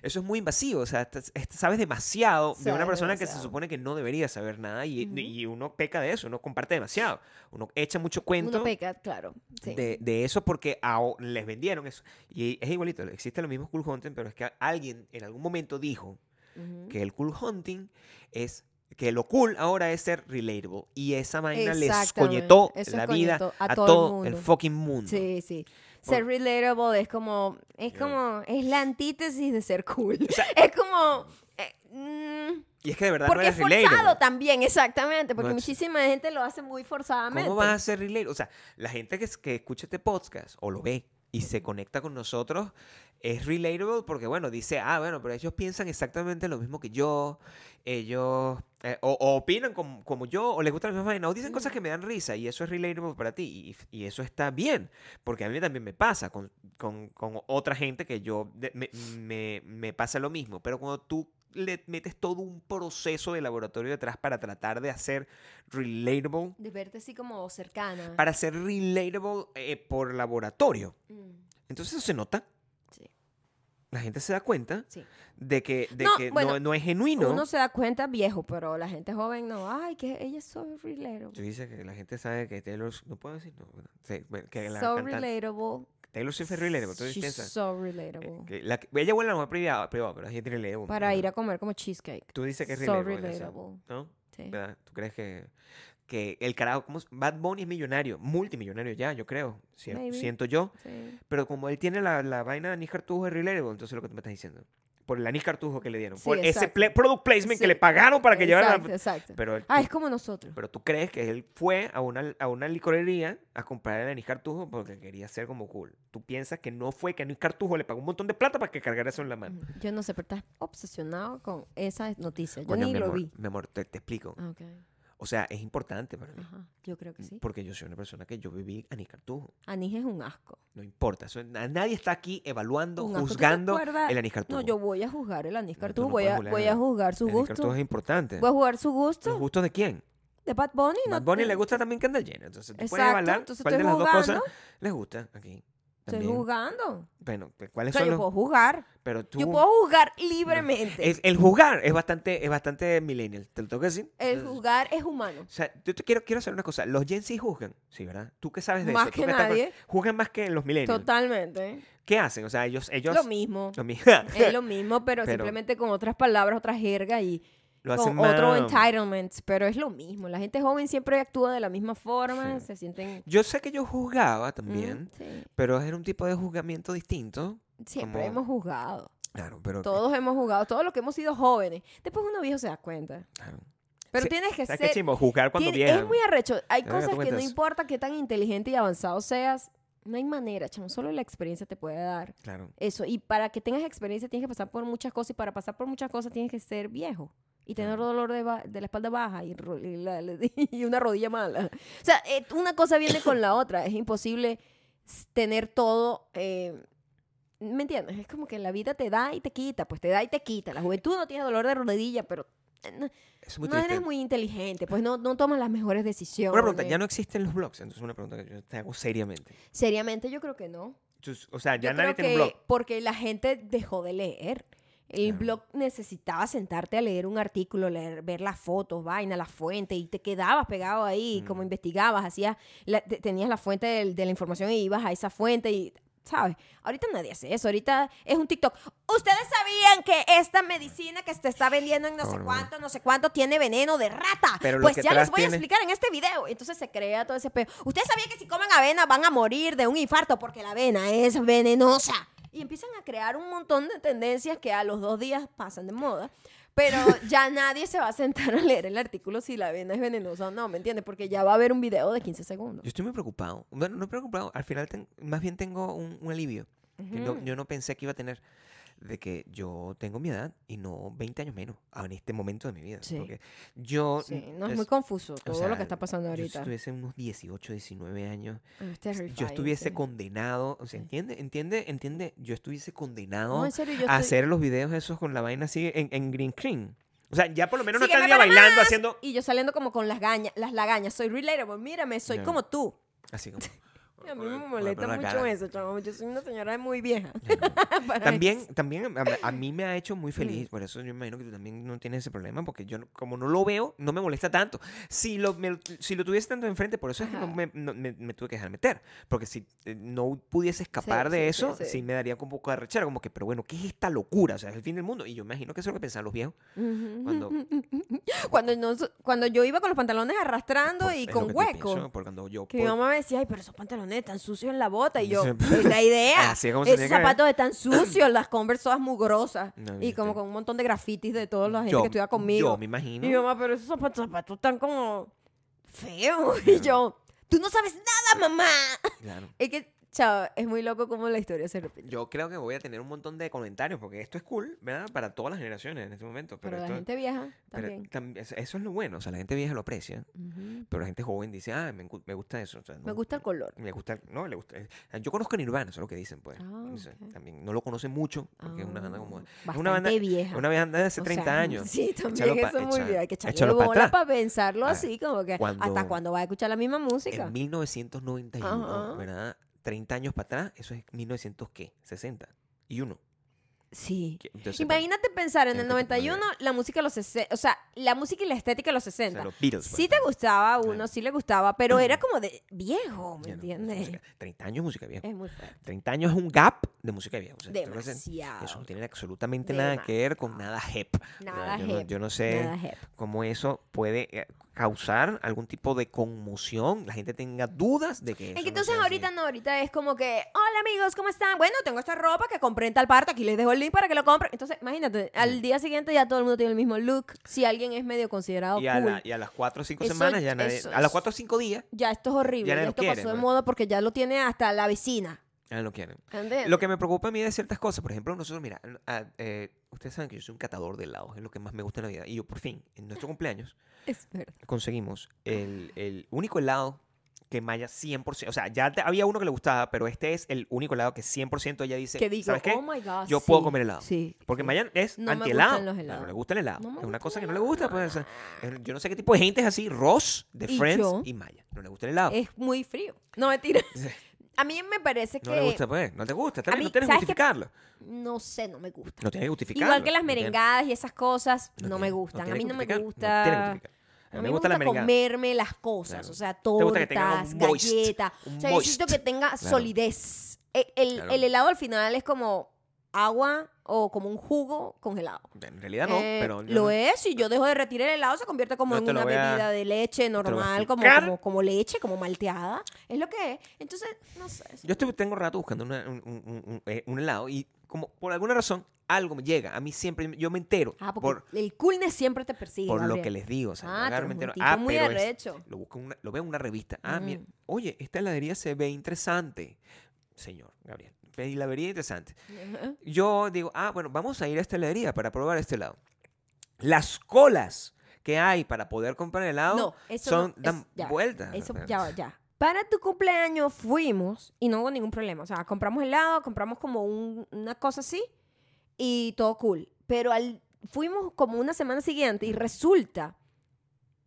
Eso es muy invasivo, o sea, sabes demasiado de una Sabes persona que se demasiado. supone que no debería saber nada y, Ujú. y uno peca de eso, uno comparte demasiado. Uno echa mucho cuento Uno peca, claro. Sí. de, de eso porque a- les vendieron eso. Y es igualito, existe lo mismo cool hunting, pero es que alguien en algún momento dijo Ujú. que el cool hunting es que lo cool ahora es ser relatable y esa vaina les coñetó la vida a, a todo todo, el el, mundo. fucking mundo. Sí, sí. Ser relatable es como, es como, es la antítesis de ser cool. O sea, es como, eh, mm, y es que de verdad porque no es relatable. forzado también, exactamente, porque No es- muchísima gente lo hace muy forzadamente. ¿Cómo vas a ser relatable? O sea, la gente que, que escucha este podcast o lo ve y se conecta con nosotros es relatable porque, bueno, dice, ah, bueno, pero ellos piensan exactamente lo mismo que yo, ellos, eh, o, o opinan como, como yo, o les gusta la misma vaina, o dicen cosas que me dan risa y eso es relatable para ti y, y eso está bien, porque a mí también me pasa con, con- con otra gente que yo, me, me- me pasa lo mismo, pero cuando tú le metes todo un proceso de laboratorio detrás para tratar de hacer relatable, De verte así como cercana. para ser relatable eh, por laboratorio. Mm, Entonces eso se nota. sí. la gente se da cuenta Sí. de que, de No, que bueno, no, no es genuino. Uno se da cuenta viejo, pero la gente joven no. Ay, que ella es so relatable. Tú dices que la gente sabe que Taylor no puedo decir no. Sí, que la So cantante- relatable. Taylor Swift es relatable, tú She's piensas so relatable. que la, ella vuela más privado, privado, pero ella tiene relatable. Para ir a comer como cheesecake. Tú dices que es so relatable, relatable. ¿no? Sí. ¿Verdad? ¿Tú crees que, que el carajo, como Bad Bunny es millonario, multimillonario ya, yo creo, si- siento yo, Sí. pero como él tiene la, la vaina de Anis Cartujo es relatable, entonces lo que tú me estás diciendo, por el Anis Cartujo que le dieron, Sí, por ese product placement que le pagaron para que Exacto, la... exacto. Pero, Ah, es como nosotros. pero tú crees que él fue a una, a una licorería a comprar el Anis Cartujo porque quería ser como cool. Tú piensas que no fue que Anis Cartujo le pagó un montón de plata para que cargara eso en la mano. Yo no sé, pero estás obsesionado con esa noticia. Yo ni lo vi. mi amor, te, te explico. Ah, ok. O sea, es importante para mí. Ajá. Yo creo que sí. Porque yo soy una persona que yo viví Anis Cartujo. Anís es un asco. No importa. eso- nadie está aquí evaluando, Un asco. ¿Tú te juzgando el Anís Cartujo. No, yo voy a juzgar el anís cartujo. no voy, a, juzgar voy el- a juzgar su el Anís gusto. Cartujo es importante. Voy a jugar su ¿Los gusto. gustos de quién? De Bad Bunny. no Bad Bunny te- le gusta también Kendall Jenner. Entonces tú puedes evaluar entonces cuál de las dos cosas les gusta aquí. Estoy También. jugando. Bueno, pues, O ¿cuáles sea, son yo los...? puedo jugar. Pero tú... Yo puedo jugar libremente. Es- el jugar es bastante, es bastante millennial, ¿te lo tengo que decir? El jugar es humano. O sea, yo te quiero, quiero hacer una cosa. Los Gen Z juzgan, sí, ¿verdad? ¿Tú qué sabes de Más eso? ¿Tú que estás nadie. Juzgan más que los millennials. Totalmente. ¿Qué hacen? O sea, ellos... ellos Lo mismo. lo Es lo mismo, pero, Pero- simplemente con otras palabras, otras jergas y lo hacen con otro entitlement. Pero es lo mismo. La gente joven siempre actúa de la misma forma. Sí. Se sienten. Yo sé que yo juzgaba Mm, también, sí. pero era un tipo de juzgamiento distinto. Siempre como- hemos jugado. Claro, pero... Todos hemos jugado. Todos los que hemos sido jóvenes. Después uno viejo se da cuenta. claro. Pero Sí, tienes que ¿Sabes ser. qué chimbo? Juzgar cuando es muy arrecho. Hay cosas que no importa qué tan inteligente y avanzado seas. No hay manera, chamo. Solo la experiencia te puede dar Claro. eso. Y para que tengas experiencia tienes que pasar por muchas cosas. Y para pasar por muchas cosas tienes que ser viejo. Y tener dolor de, de la espalda baja y, ro- y la- la- y una rodilla mala. O sea, eh, una cosa viene con la otra. Es imposible tener todo. eh, ¿Me entiendes? Es como que la vida te da y te quita. Pues te da y te quita. La juventud no tiene dolor de rodilla, pero eh, no, muy no eres muy inteligente. Pues no, no tomas las mejores decisiones. Una pregunta, ya no existen los blogs, entonces una pregunta que yo te hago seriamente. Seriamente, yo creo que no. Entonces, o sea, ya Yo nadie tiene un blog. porque la gente dejó de leer. El Claro. blog necesitaba sentarte a leer un artículo, leer, ver las fotos, vaina, la fuente, y te quedabas pegado ahí, como Mm. investigabas, hacías, la- te- tenías la fuente de, la información y ibas a esa fuente y, ¿sabes? Ahorita nadie hace eso, ahorita es un TikTok. ¿Ustedes sabían que esta medicina que se está vendiendo en no, sé cuánto, no sé cuánto, tiene veneno de rata? Pero pues ya les voy a explicar en este video. Entonces se crea todo ese peo. ¿Ustedes sabían que si comen avena van a morir de un infarto porque la avena es venenosa? Y empiezan a crear un montón de tendencias que a los dos días pasan de moda. Pero ya nadie se va a sentar a leer el artículo si la avena es venenosa o no, ¿me entiendes? Porque ya va a haber un video de 15 segundos. Yo estoy muy preocupado. Bueno, no preocupado. Al final, ten- más bien tengo un, un alivio que no- yo no pensé que iba a tener. De que yo tengo mi edad y no 20 años menos en este momento de mi vida. Sí. Porque yo. Sí, no es es- muy confuso o todo sea, lo que está pasando Yo ahorita. si estuviese unos 18, 19 años, Es yo estuviese sí. condenado. O sea. ¿entiende? ¿Entiende? ¿Entiende? Yo estuviese condenado No, serio, yo a estoy- hacer los videos esos con la vaina así en, en green screen. O sea, ya por lo menos no estaría bailando más. haciendo. Y yo saliendo como con las gañas, las lagañas. Soy relatable, mírame, soy como tú. Así como. A mí me molesta mucho cara. eso, chamo. Yo soy una señora muy vieja. También, eso. también a, a mí me ha hecho muy feliz, por eso yo imagino que tú también no tienes ese problema, porque yo no- como no lo veo, no me molesta tanto. Si lo, me- si lo tuviese tanto enfrente, por eso es que no me, no- me- me tuve que dejar meter, porque si eh, no pudiese escapar de sí, eso, sí, sí. me daría un poco de rechera, como que, pero bueno, ¿qué es esta locura? O sea, es el fin del mundo. Y yo imagino que eso es lo que pensaban los viejos. Cuando- cuando, nos- cuando yo iba con los pantalones arrastrando Por- y con que yo hueco. pienso, porque cuando yo... Que mi mamá me decía, ay, pero esos pantalones están sucios en la bota. Y yo, es la idea. Así es como se Esos tiene que ver. zapatos están sucios, las Converse todas mugrosas. No, y como con un montón de grafitis de toda la gente yo, que estudia conmigo. Yo me imagino. Y mi mamá, pero esos zapatos, zapatos están como feos. Y yo, tú no sabes nada, mamá. Claro. Es que, chao, es muy loco cómo la historia se repite. Yo creo que voy a tener un montón de comentarios, porque esto es cool, ¿verdad? Para todas las generaciones en este momento. Pero, Pero, la gente vieja también. tam- eso es lo bueno, o sea, la gente vieja lo aprecia, pero la gente joven dice, ah, me, gu- me gusta eso. o sea, Me gusta el color. Me gusta, no, le gusta. eh, Yo conozco a Nirvana, eso es lo que dicen, pues. Ah, O sea, ok. También no lo conocen mucho, porque es una banda como. Ah, Es una banda, bastante vieja. una banda de hace O 30 sea, años. Sí, también eso es muy bien. Hay que echarle bola para pensarlo Ah, así, como que hasta cuando- cuando va a escuchar la misma música. En 1991, Ajá. ¿verdad? 30 años para atrás, eso es 1900, ¿qué? 60 y uno. Sí. Entonces, Imagínate pensar en el que tener 91, la música de los 60, o sea, la música y la estética de los o 60. sea, los Beatles, por Sí te gustaba uno, sí le gustaba, pero era como de viejo, ¿me no, entiendes? música- 30 años de música vieja. Es muy fuerte. 30 años es un gap de música vieja. o sea, Demasiado. Eso no tiene absolutamente nada que ver con nada hip. Nada yo, no, hip, yo no sé cómo eso puede eh, causar algún tipo de conmoción, la gente tenga dudas de que Es eso que no entonces sea ahorita así. no, ahorita es como que, hola amigos, ¿cómo están? Bueno, tengo esta ropa que compré en tal parte, aquí les dejo el link para que lo compren. Entonces, imagínate, al día siguiente ya todo el mundo tiene el mismo look. Si alguien es medio considerado y a, la- y a las 4 o 5 Eso- semanas ya nadie, eso a los es- 4 o 5 días ya esto es horrible, Ya ya, esto pasó de ¿no? moda porque ya lo tiene hasta la vecina. Ya no lo quieren. ¿Entiendes? Lo que me preocupa a mí de ciertas cosas, por ejemplo, nosotros, mira, ah, eh, ustedes saben que yo soy un catador de helados, es lo que más me gusta en la vida. Y yo, por fin, en nuestro cumpleaños, Es conseguimos el, el único helado que Maya 100%, o sea, ya te- había uno que le gustaba, pero este es el único helado que 100% ella dice, Que digo, ¿sabes qué? oh my God, Yo sí, puedo comer helado. Sí. Porque sí. Maya es No me anti-helado. gustan los No, helados. No le gusta el helado. No me es una cosa que no le gusta. Pues, o sea, es- yo no sé qué tipo de gente es así. Ross de Y Friends yo. y Maya. No le gusta el helado. Es muy frío. No, mentira. A mí me parece que... no le gusta, pues. No te gusta. Está no tienes que justificarlo. No sé, no me gusta. No tienes que justificarlo. Igual que las merengadas y esas cosas, no no, me gustan. a mí no me gusta... No tienes que. A mí me gusta comerme las cosas, Claro. o sea, Te gusta tortas, galletas. O sea, yo necesito que tenga solidez. E- el helado al final es como agua o como un jugo congelado. En realidad no, Eh, pero... lo no- es, si yo dejo de retirar el helado, se convierte como No en una a- bebida de leche normal, como, como, como leche, como malteada. Es lo que es. Entonces, no sé. Yo estoy, tengo rato buscando una- un, un- un- un- eh, un helado y como por alguna razón algo me llega. A mí siempre, yo me entero Ah, porque por, el coolness siempre te persigue. por lo que les digo. O sea, Ah, me entero, ah, muy pero es- lo, busco una- lo veo en una revista. Ah, mira, Mm. oye, esta heladería se ve interesante. Señor Gabriel, ve la vería interesante. Yo digo, ah, bueno, vamos a ir a esta heladería para probar este helado. Las colas que hay para poder comprar helado No, eso son, no, dan ya, vueltas. Eso, ya, ya. Para tu cumpleaños fuimos y no hubo ningún problema. O sea, compramos helado, compramos como un- una cosa así y todo cool. Pero al, fuimos como una semana siguiente y resulta,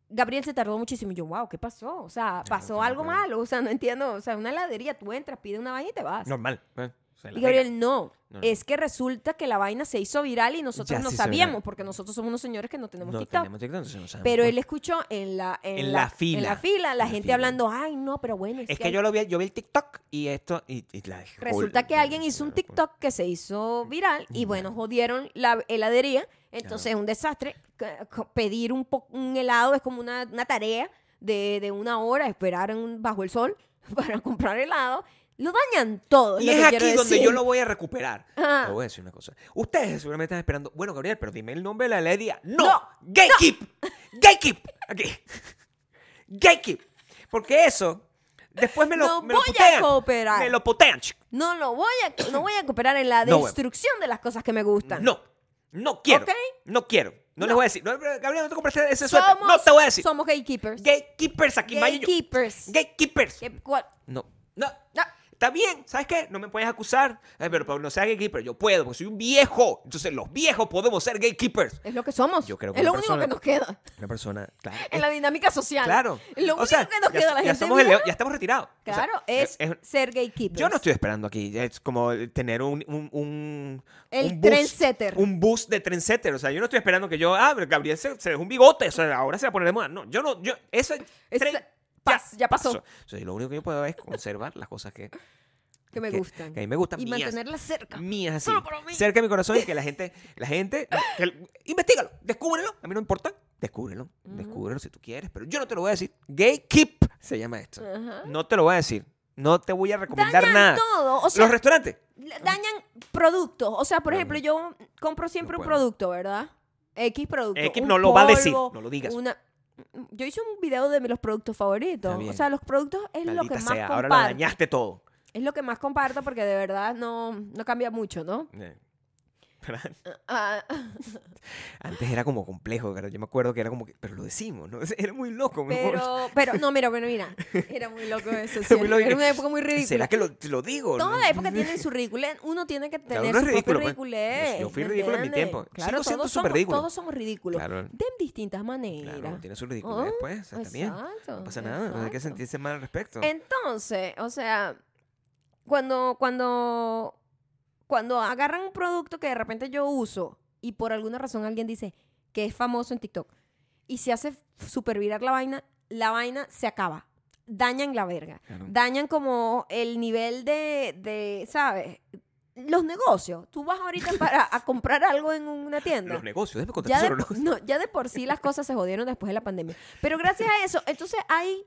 Gabriel se tardó muchísimo. Y yo, wow, ¿qué pasó? O sea, pasó no, algo no. malo. O sea, no entiendo. O sea, una heladería, tú entras, pides una vaina y te vas. Normal. ¿eh? Sea, Y. Gabriel, no. Es que resulta que la vaina se hizo viral y nosotros Ya no sabíamos, porque nosotros somos unos señores que no tenemos no TikTok. tenemos TikTok, no sabemos. Pero Pues, él escuchó en la, en En la, la fila. en la fila la En la gente fila. hablando, ay, no, pero bueno. Es que que hay- yo lo vi, yo vi el TikTok y esto y, y la Resulta que alguien hizo un TikTok que se hizo viral y bueno, jodieron la heladería. Entonces es un desastre. Pedir un, po- un helado es como una, una tarea de, de una hora, esperar en bajo el sol para comprar helado. Lo dañan todo. Y lo es aquí donde decir. yo lo voy a recuperar. Ajá. Te voy a decir una cosa. Ustedes seguramente están esperando. Bueno, Gabriel, pero dime el nombre de la heladería. ¡No! No, ¡Gatekeep! ¡Gatekeep! Aquí. ¡Gatekeep! Porque eso. Después me lo, No me lo voy a putean. cooperar. Me lo chico. No lo voy a, no voy a cooperar en la No, bueno. destrucción de las cosas que me gustan. No. No quiero. ¿Ok? No quiero. No, les No. voy a decir. No, Gabriel, no te compraste ese suéter. Somos, No te voy a decir. Somos gatekeepers. Gatekeepers aquí. Gatekeepers. Gatekeepers. ¿Qué- cuál? No. No. No. Está bien, ¿sabes qué? No me puedes acusar. Ay, pero, pero no sea gatekeeper. Yo puedo, porque soy un viejo. Entonces, los viejos podemos ser gatekeepers. Es lo que somos. Yo creo que es lo único que nos queda. Una persona, claro. En la dinámica social. Claro. Es lo O único sea, que nos ya, queda. La ya gente somos el ya estamos retirados. O sea, Claro, es, es- ser gatekeepers. yo no estoy esperando aquí. Es como tener un. un, un El un bus- trendsetter. Un bus de trendsetter. O sea, yo no estoy esperando que yo. Ah, Gabriel se, se dejó un bigote. O sea, ahora se va a poner de moda. No, yo no. Yo, eso tren- pas- ya pasó. O sea, lo único que yo puedo es conservar las cosas que, Que me que- gustan. que a mí me gustan. y mías. mantenerlas cerca. mías así. Solo para mí. Cerca de mi corazón y que la gente, la gente, que- investigalo, descúbrelo. A mí no importa. Descúbrelo, descúbrelo si tú quieres, pero yo no te lo voy a decir. Gatekeep se llama esto. No te lo voy a decir. No te voy a recomendar Dañan nada. todo. O sea, Los restaurantes. dañan productos. O sea, por No, ejemplo, yo compro siempre No un producto, ¿verdad? X producto. X no lo va a decir, no lo digas. una- Yo hice un video de los productos favoritos. O sea, los productos es lo que más sea, ahora comparto. lo dañaste todo. Es lo que más comparto porque de verdad no, no cambia mucho, ¿no? Eh. Ah, Antes era como complejo, pero yo me acuerdo que era como que, pero lo decimos, ¿no? Era muy loco. pero, pero, no, mira, bueno, mira. Era muy loco eso. Era muy loco. Era una época muy ridícula. ¿Será que lo, lo digo? Toda ¿no? la época tiene su ridiculez. Uno tiene que tener es su ridículo, propio pues. ridiculez. Yo fui ¿me ridículo en mi tiempo. Claro, Sigo siendo todos súper somos- ridículo. Todos somos ridículos. Claro. De distintas maneras. Claro, tiene su ridiculez, Oh, pues. Está bien. exacto, No pasa nada, no hay que sentirse mal al respecto. Entonces, o sea, cuando, cuando cuando agarran un producto que de repente yo uso y por alguna razón alguien dice que es famoso en TikTok y se hace super viral la vaina, la vaina se acaba. Dañan la verga. Claro. Dañan como el nivel de, de, ¿sabes? Los negocios. Tú vas ahorita para a comprar algo en una tienda. Los negocios, déjame Ya de, los negocios. no, ya de por sí las cosas se jodieron después de la pandemia. Pero gracias a eso, entonces hay,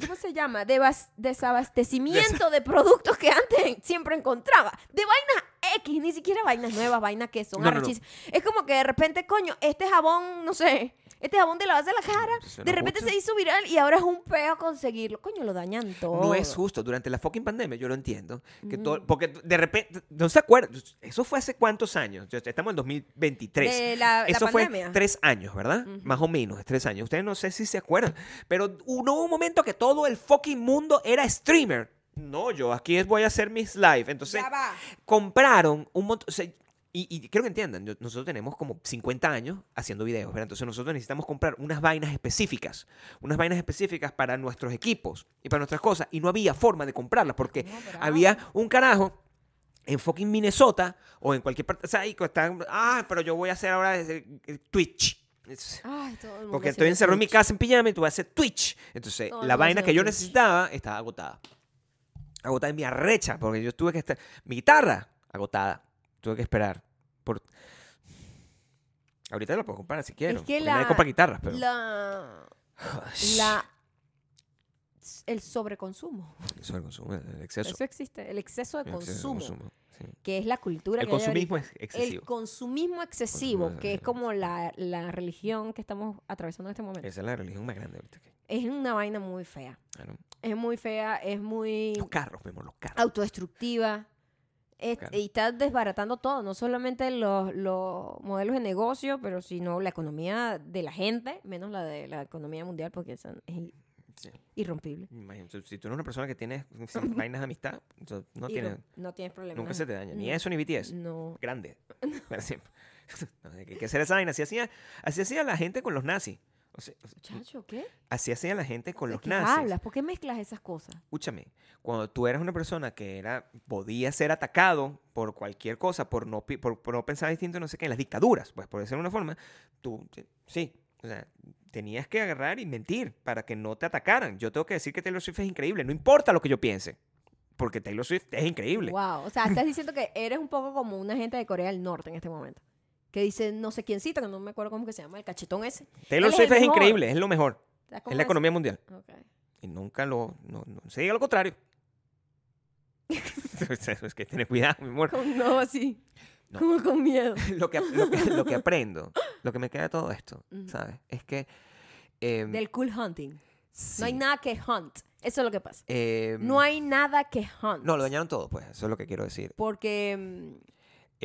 ¿cómo se llama? Devas- desabastecimiento de productos que antes siempre encontraba. De vainas X, ni siquiera vainas nuevas, vainas que son No, no, no. arrechísimas. Es como que de repente, coño, este jabón, no sé, este jabón de lavarse la cara, no de repente se hizo viral y ahora es un peo conseguirlo. Coño, lo dañan todo. No es justo. Durante la fucking pandemia, yo lo entiendo. Que todo, porque de repente, no se acuerdan. Eso fue hace cuántos años. Estamos en 2023. De la, la Eso fue pandemia. tres años, ¿verdad? Más o menos, tres años. Ustedes no sé si se acuerdan. Pero hubo un momento que todo el fucking mundo era streamer. No, yo aquí voy a hacer mis live. Entonces, compraron un montón. o sea, y, y quiero que entiendan, nosotros tenemos como 50 años haciendo videos, ¿verdad? Entonces nosotros necesitamos comprar unas vainas específicas, unas vainas específicas para nuestros equipos y para nuestras cosas. Y no había forma de comprarlas porque No, había un carajo en fucking Minnesota o en cualquier parte. O sea, ahí están, ah, pero yo voy a hacer ahora eh, Twitch. Ay, todo el mundo Porque estoy encerrado en mi casa en pijama y tú vas a hacer Twitch. Entonces, Todo la vaina que yo Twitch. necesitaba estaba agotada. Agotada en mi arrecha, porque yo tuve que estar. Mi guitarra, agotada. Tuve que esperar. Por... Ahorita lo puedo comprar si quiero. Es que nadie la- compra guitarras, pero. La, la, el sobreconsumo. El consumo, el exceso. Eso existe, el exceso de El exceso consumo, consumo, sí. que es la cultura El que consumismo es El excesivo. consumismo excesivo, Consumismo que es excesivo. como la, la religión que estamos atravesando en este momento. Esa es la religión más grande ahorita. Es una vaina muy fea. Claro. Es muy fea, es muy Los carros, vemos los carros. autodestructiva. Es- Claro. Y está desbaratando todo, no solamente los, los modelos de negocio, pero sino la economía de la gente, menos la de la economía mundial, porque esa es Sí. irrompible. Imagínate, si tú eres una persona que tienes vainas de amistad, no, Irrom- tiene, no tienes problema. nunca se te daña. Ni No. eso ni BTS. No. grande. Para siempre. No, hay que hacer esa vaina. Así hacía, así hacía la gente con los nazis. O sea, o sea, Chacho, ¿qué? así hacía la gente con ¿De los qué nazis. hablas? ¿Por qué mezclas esas cosas? Escúchame, cuando tú eras una persona que era podía ser atacado por cualquier cosa, por no, pi- por, por no pensar distinto, no sé qué, en las dictaduras, pues por decirlo de una forma, tú, sí, sí, o sea, tenías que agarrar y mentir para que no te atacaran. Yo tengo que decir que Taylor Swift es increíble, no importa lo que yo piense, porque Taylor Swift es increíble. Wow. O sea, estás diciendo que eres un poco como una gente de Corea del Norte en este momento. Que dice no sé quiéncito, que no me acuerdo cómo que se llama, el cachetón ese. Taylor Swift es increíble, es lo mejor, ¿Sabes es la economía mundial. Y nunca lo, no, no se diga lo contrario. es que tener cuidado, mi amor. No, así. No. Como con miedo. lo, que, lo, que, lo que aprendo, lo que me queda de todo esto, Ujú. ¿sabes? Es que... em, Del cool hunting. No hay sí, nada que hunt. Eso es lo que pasa. em, No hay nada que hunt. No, lo dañaron todo, pues. Eso es lo que quiero decir. Porque mm,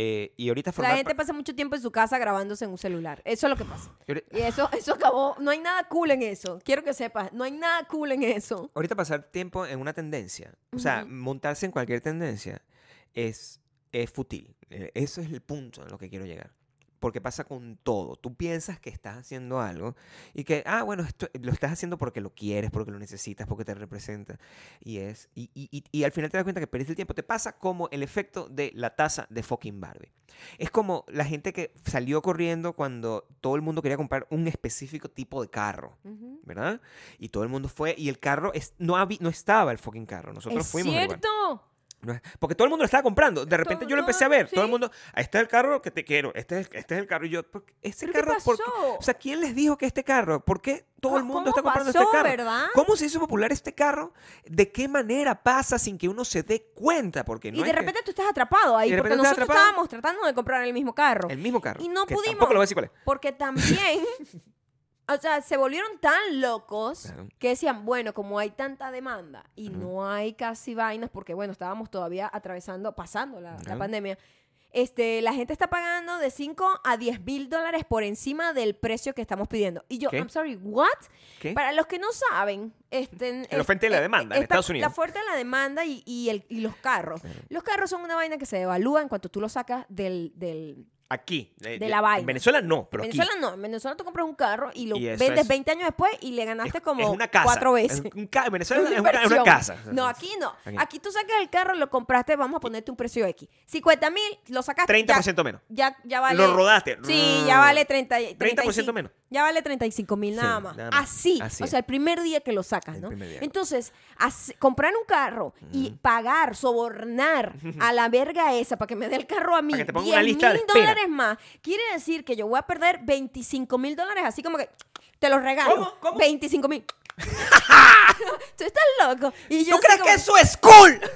Eh, y ahorita la gente pasa mucho tiempo en su casa grabándose en un celular. Eso es lo que pasa. y eso, eso acabó. No hay nada cool en eso. Quiero que sepas. No hay nada cool en eso. ahorita pasar tiempo en una tendencia, o sea, montarse en cualquier tendencia, es, es fútil. Eh, Eso es el punto en lo que quiero llegar. Porque pasa con todo. Tú piensas que estás haciendo algo y que, ah, bueno, esto, lo estás haciendo porque lo quieres, porque lo necesitas, porque te representa. Y es y, y- y- y al final te das cuenta que perdiste el tiempo. Te pasa como el efecto de la taza de fucking Barbie. Es como la gente que salió corriendo cuando todo el mundo quería comprar un específico tipo de carro. ¿verdad? Y todo el mundo fue y el carro es, no, habi- no estaba el fucking carro. Nosotros es fuimos cierto. Es- Porque todo el mundo lo estaba comprando. De repente Todo- yo lo empecé a ver. Todo el mundo, ahí está el carro que te quiero. Este es, este es el carro. Y yo, ¿por qué ese ¿Pero qué carro? por qué? pasó? O sea, ¿quién les dijo que este carro? ¿Por qué todo el mundo ¿Cómo está comprando pasó, este carro? verdad? ¿Cómo se hizo popular este carro? ¿De qué manera pasa sin que uno se dé cuenta? Porque no y es de que- repente tú estás atrapado ahí, porque nosotros atrapado. estábamos tratando de comprar el mismo carro. el mismo carro. Y no que pudimos. Tampoco lo voy a decir cuál es. Porque también, o sea, se volvieron tan locos Claro. que decían, bueno, como hay tanta demanda y no hay casi vainas, porque bueno, estábamos todavía atravesando, pasando la, pandemia, este, la gente está pagando de 5 a 10 mil dólares por encima del precio que estamos pidiendo. Y yo, ¿Qué? I'm sorry, what? ¿Qué? Para los que no saben, este, La oferta y la eh, demanda en Estados Unidos. La oferta y la demanda y, y el- y los carros. Los carros son una vaina que se devalúa en cuanto tú lo sacas del, del, Aquí. eh, De eh, la vaina. En Venezuela no, pero en aquí. Venezuela no, en Venezuela tú compras un carro y lo Y eso vendes es- 20 años después y le ganaste es, como es una casa. cuatro es veces. un ca- en Venezuela Es una una, es una inversión. casa. No, aquí no. Aquí. Aquí tú sacas el carro, lo compraste, vamos a ponerte un precio X. 50 mil, lo sacaste. 30% menos. Ya, ya, vale. Lo rodaste. Sí, ya vale 30, 30% 35 menos. Ya vale 35 mil Sí, nada más. nada más. Así, Así O sea, el primer día que lo sacas, El ¿no? Entonces, así- comprar un carro y pagar, sobornar a la verga esa para que me dé el carro a mí. Para que te ponga 10 una lista de mil dólares más. Quiere decir que yo voy a perder 25 mil dólares así como que te los regalo. ¿Cómo? ¿Cómo? 25 mil. Tú estás loco. Y yo ¿Tú crees como que eso es cool?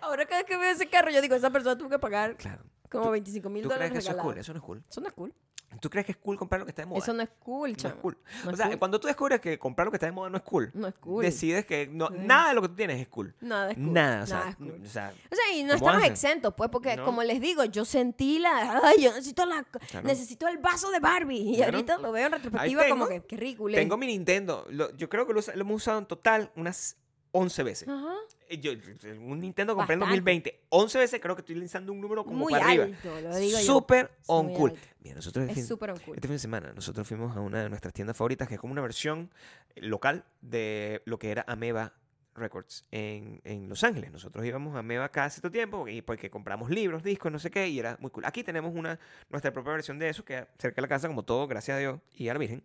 Ahora cada vez que veo ese carro, yo digo, esa persona tuvo que pagar Claro. Como 25 mil ¿Tú dólares crees que eso es cool? Eso no es cool. Eso no es cool. ¿Tú crees que es cool comprar lo que está de moda? Eso no es cool, No chamo. es cool. No o sea, cool. cuando tú descubres que comprar lo que está de moda no es cool, No es cool. decides que no, Sí. nada de lo que tú tienes es cool. Nada es cool. Nada, o sea, Nada es cool. o sea, O sea, y no ¿Cómo estamos hacen? exentos, pues, porque No. como les digo, yo sentí la. Ay, yo necesito la. Claro. Necesito el vaso de Barbie. Y Claro. ahorita lo veo en retrospectiva como que qué ridículo. tengo mi Nintendo. Lo- yo creo que lo, lo hemos usado en total unas 11 veces. Ajá. Eh, Yo, un Nintendo compré en Bastante. 2020. 11 veces creo que estoy lanzando un número como Muy para arriba. alto, lo digo yo. Súper on muy cool. alto. Mira, nosotros Es fin- súper on cool. este fin de semana nosotros fuimos a una de nuestras tiendas favoritas que es como una versión local de lo que era Ameba Records en, en Los Ángeles. Nosotros íbamos a Ameba cada cierto tiempo y porque compramos libros, discos, no sé qué, y era muy cool. Aquí tenemos una nuestra propia versión de eso que cerca de la casa, como todo, gracias a Dios y a la Virgen.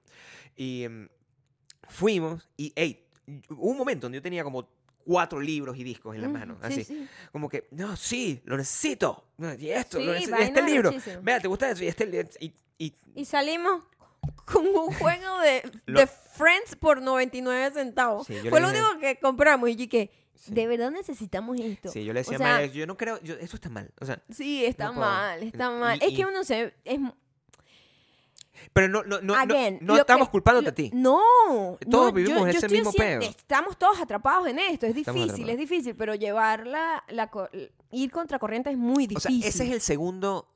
Y em, fuimos y, hey, hubo un momento donde yo tenía como cuatro libros y discos en las Mm, manos, sí, así. sí. Como que, no, sí, lo necesito. Y esto, Sí, lo necesito. este libro. Vea, ¿te gusta eso? Y este y, y Y salimos con un juego de, Lo- de Friends por 99 centavos. Fue lo dije- único que compramos. Y que, de verdad necesitamos esto. Sí, yo le decía o a sea, Maya, yo no creo, yo, eso está mal. O sea, Sí, está No mal, está mal. y- es que uno se... Es, pero no, no, no, no- Again, no, estamos que- culpándote lo- a ti. No, Todos no, vivimos ese estoy mismo peo. Estamos todos atrapados en esto. Es difícil, es difícil, pero llevar la, la ir contra corriente es muy O sea, difícil. ese es el segundo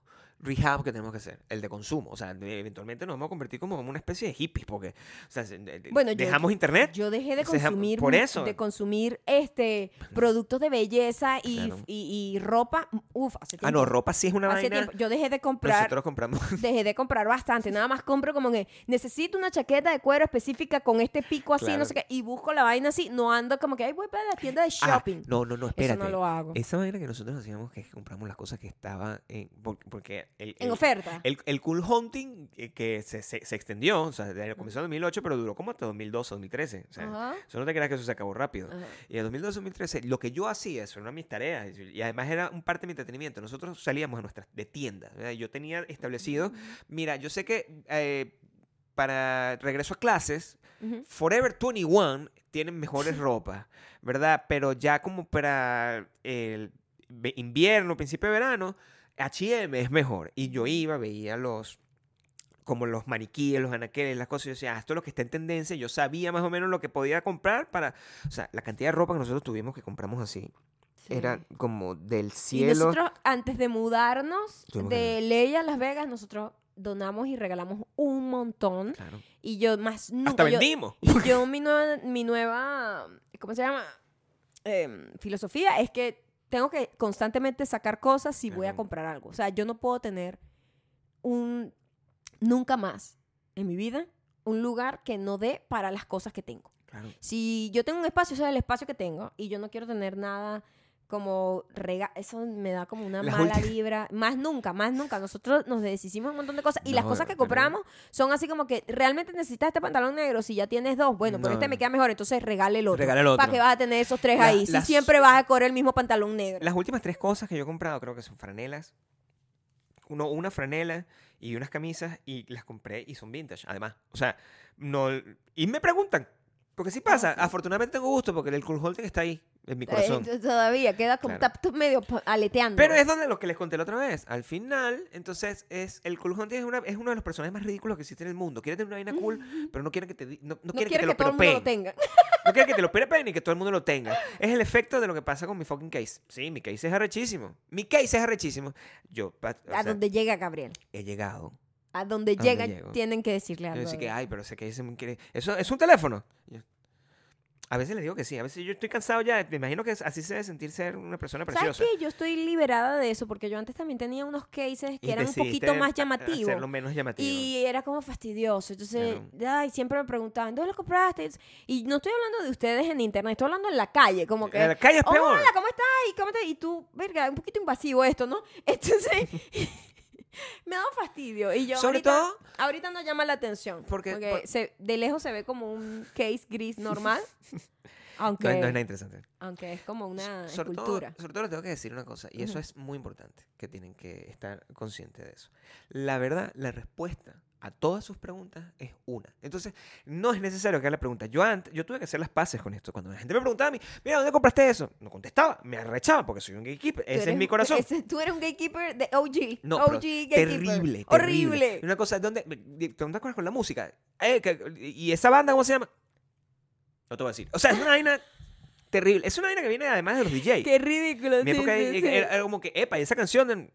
rehab que tenemos que hacer, el de consumo. O sea, eventualmente nos vamos a convertir como en una especie de hippies, porque o sea, Bueno, yo- dejamos internet. Yo dejé de consumir por eso. de consumir este productos de belleza y, Claro. y, y ropa. Uf, hace tiempo. Ah, no, ropa sí es una hace vaina. tiempo. Yo dejé de comprar Nosotros compramos. dejé de comprar bastante. Nada más compro como que necesito una chaqueta de cuero específica con este pico así, no sé qué, y busco la vaina así. No ando como que, ay, voy para la tienda de Ah, shopping. no, no, no, espérate. Eso no lo hago. Esa vaina que nosotros hacíamos que compramos las cosas que estaban en. Porque el, en el- oferta. El, el cool hunting eh, que se, se, se extendió, o sea, desde- comenzó en 2008, pero duró como hasta 2012, 2013. O sea, Ajá. eso no te creas que eso se acabó rápido. Ajá. Y en 2012, 2013, lo que yo hacía, eso eran mis tareas, y además era un parte de mi entretenimiento. Nosotros salíamos a nuestras de tiendas. ¿verdad? Yo tenía establecido, mira, yo sé que eh, para regreso a clases. Forever 21 tienen mejores ropas, ¿verdad? Pero ya como para el invierno, principio de verano, H&M es mejor. Y yo iba, veía los como los maniquíes, los anaqueles, las cosas, y yo decía, ah, esto es lo que está en tendencia, yo sabía más o menos lo que podía comprar para, o sea, la cantidad de ropa que nosotros tuvimos que compramos así, Sí. era como del Y cielo. nosotros, antes de mudarnos Tuvimos de Ley a Las Vegas, nosotros donamos y regalamos un montón. Claro. Y yo más nunca. Hasta yo- vendimos. Y yo, mi nueva, mi nueva ¿cómo se llama? Em, filosofía es que tengo que constantemente sacar cosas si voy a comprar algo. O sea, yo no puedo tener un, nunca más en mi vida, un lugar que no dé para las cosas que tengo. Claro. Si yo tengo un espacio, ese es el espacio que tengo, y yo no quiero tener nada como rega eso me da como una Las mala vibra. Más nunca, más nunca. Nosotros nos deshicimos un montón de cosas. Y las cosas que pero- compramos son así como que realmente necesitas este pantalón negro. Si ya tienes dos, bueno, pero No. este me queda mejor, entonces regale el otro. Regala el otro. Para que vas a tener esos tres La- ahí. Si las- siempre vas a correr el mismo pantalón negro. Las últimas tres cosas que yo he comprado creo que son franelas. Uno, una franela y unas camisas y las compré y son vintage, además. O sea, no... Y me preguntan, porque sí pasa. sí. Afortunadamente tengo gusto porque el cool holding está ahí, en mi Eh, corazón. todavía queda como Claro. está medio aleteando. Pero es donde lo que les conté la otra vez. Al final, entonces, es el cool hunting es, una- es uno de los personajes más ridículos que existe en el mundo. Quiere tener una vaina cool, pero no quiere que te no, no no quiere quiere que que, te todo lo el mundo lo tenga. No quiere que te lo perepeen ni que todo el mundo lo tenga. Es el efecto de lo que pasa con mi fucking case. Sí, mi case es arrechísimo. Mi case es arrechísimo. Yo o a sea, donde llega Gabriel. he llegado. A donde dónde llega llego? tienen que decirle Yo algo. decía que, a ay, pero es muy increíble. ¿Eso es un teléfono? Yo, A veces les digo que sí. A veces yo estoy cansado ya. Me imagino que así se debe sentir ser una persona ¿Sabes preciosa. qué? Yo estoy liberada de eso porque yo antes también tenía unos cases Y que eran un poquito más llamativos. Hacerlo menos llamativo. Y era como fastidioso. Entonces, ay, siempre me preguntaban, ¿dónde lo compraste? Y no estoy hablando de ustedes en internet, estoy hablando en la calle. Como que, En la calle es peor. Hola, ¿cómo estás? ¿Y, cómo te-?" y tú, verga, un poquito invasivo esto, ¿no? Entonces, me da fastidio. Y yo Sobre ahorita, todo- ahorita no llama la atención. Porque- Porque, por- se- de lejos se ve como un case gris normal. aunque, No, es- no es nada interesante. aunque es como una sobre todo, escultura. sobre todo les tengo que decir una cosa, y eso es muy importante, que tienen que estar conscientes de eso. La verdad, la respuesta a todas sus preguntas es una. Entonces, no es necesario que haga la pregunta. Yo antes, yo tuve que hacer las paces con esto. Cuando la gente me preguntaba a mí, mira, ¿dónde compraste eso? No contestaba, me arrechaba porque soy un gatekeeper. Ese es mi corazón. ese- tú eres un gatekeeper de OG. No, OG gatekeeper. terrible, terrible. Horrible. Una cosa, ¿dónde? ¿Te acuerdas con la música? Eh, que- ¿Y esa banda cómo se llama? No te voy a decir. O sea, es una vaina terrible. Es una vaina que viene además de los DJs. Qué ridículo. En mi época sí, era, sí. era como que, epa, y esa canción,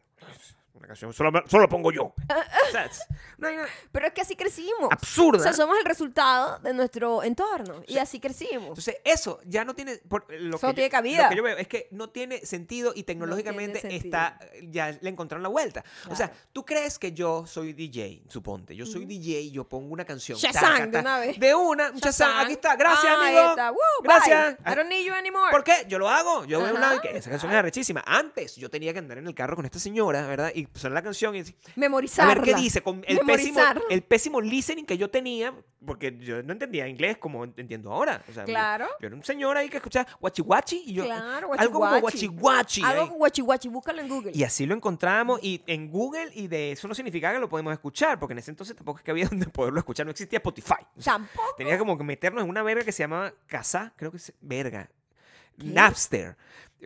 una canción solo, solo la pongo yo. O sea, es una vaina Pero es que así crecimos. absurda. O sea, somos el resultado de nuestro entorno. Y así crecimos. Entonces, eso ya no tiene. por- lo, Eso no que tiene yo, cabida. lo que yo veo es que no tiene sentido y tecnológicamente sentido. está. Ya le encontraron la vuelta. O sea, tú crees que yo soy DJ, suponte. Yo soy DJ y yo pongo una canción. Shazam, de una vez. De una, un Shazam. Shazam. Aquí está. Gracias, Ah, ahí amigo. está. Woo, Gracias. bye. I don't need you anymore. ¿Por qué? Yo lo hago. Yo veo un lado y Ajá, que esa canción es arrechísima. Antes yo tenía que andar en el carro con esta señora, ¿verdad? Y sonar la canción y decir, a Memorizarla. ver qué dice. Con el pésimo, Memorizarla. el pésimo listening que yo tenía, porque yo no entendía inglés como entiendo ahora. O sea, yo- Claro. Yo, era un señor ahí que escuchaba guachi guachi y yo. Claro, algo como guachi guachi guachi. Algo ahí. con guachi guachi. Búscalo en Google. Y así lo encontramos y en Google y de eso no significaba que lo podemos escuchar, porque en ese entonces tampoco es que había donde poderlo escuchar, no existía Spotify. O sea, Tampoco. Tenía como que meternos en una verga que se llamaba Casa, creo que es verga. Napster.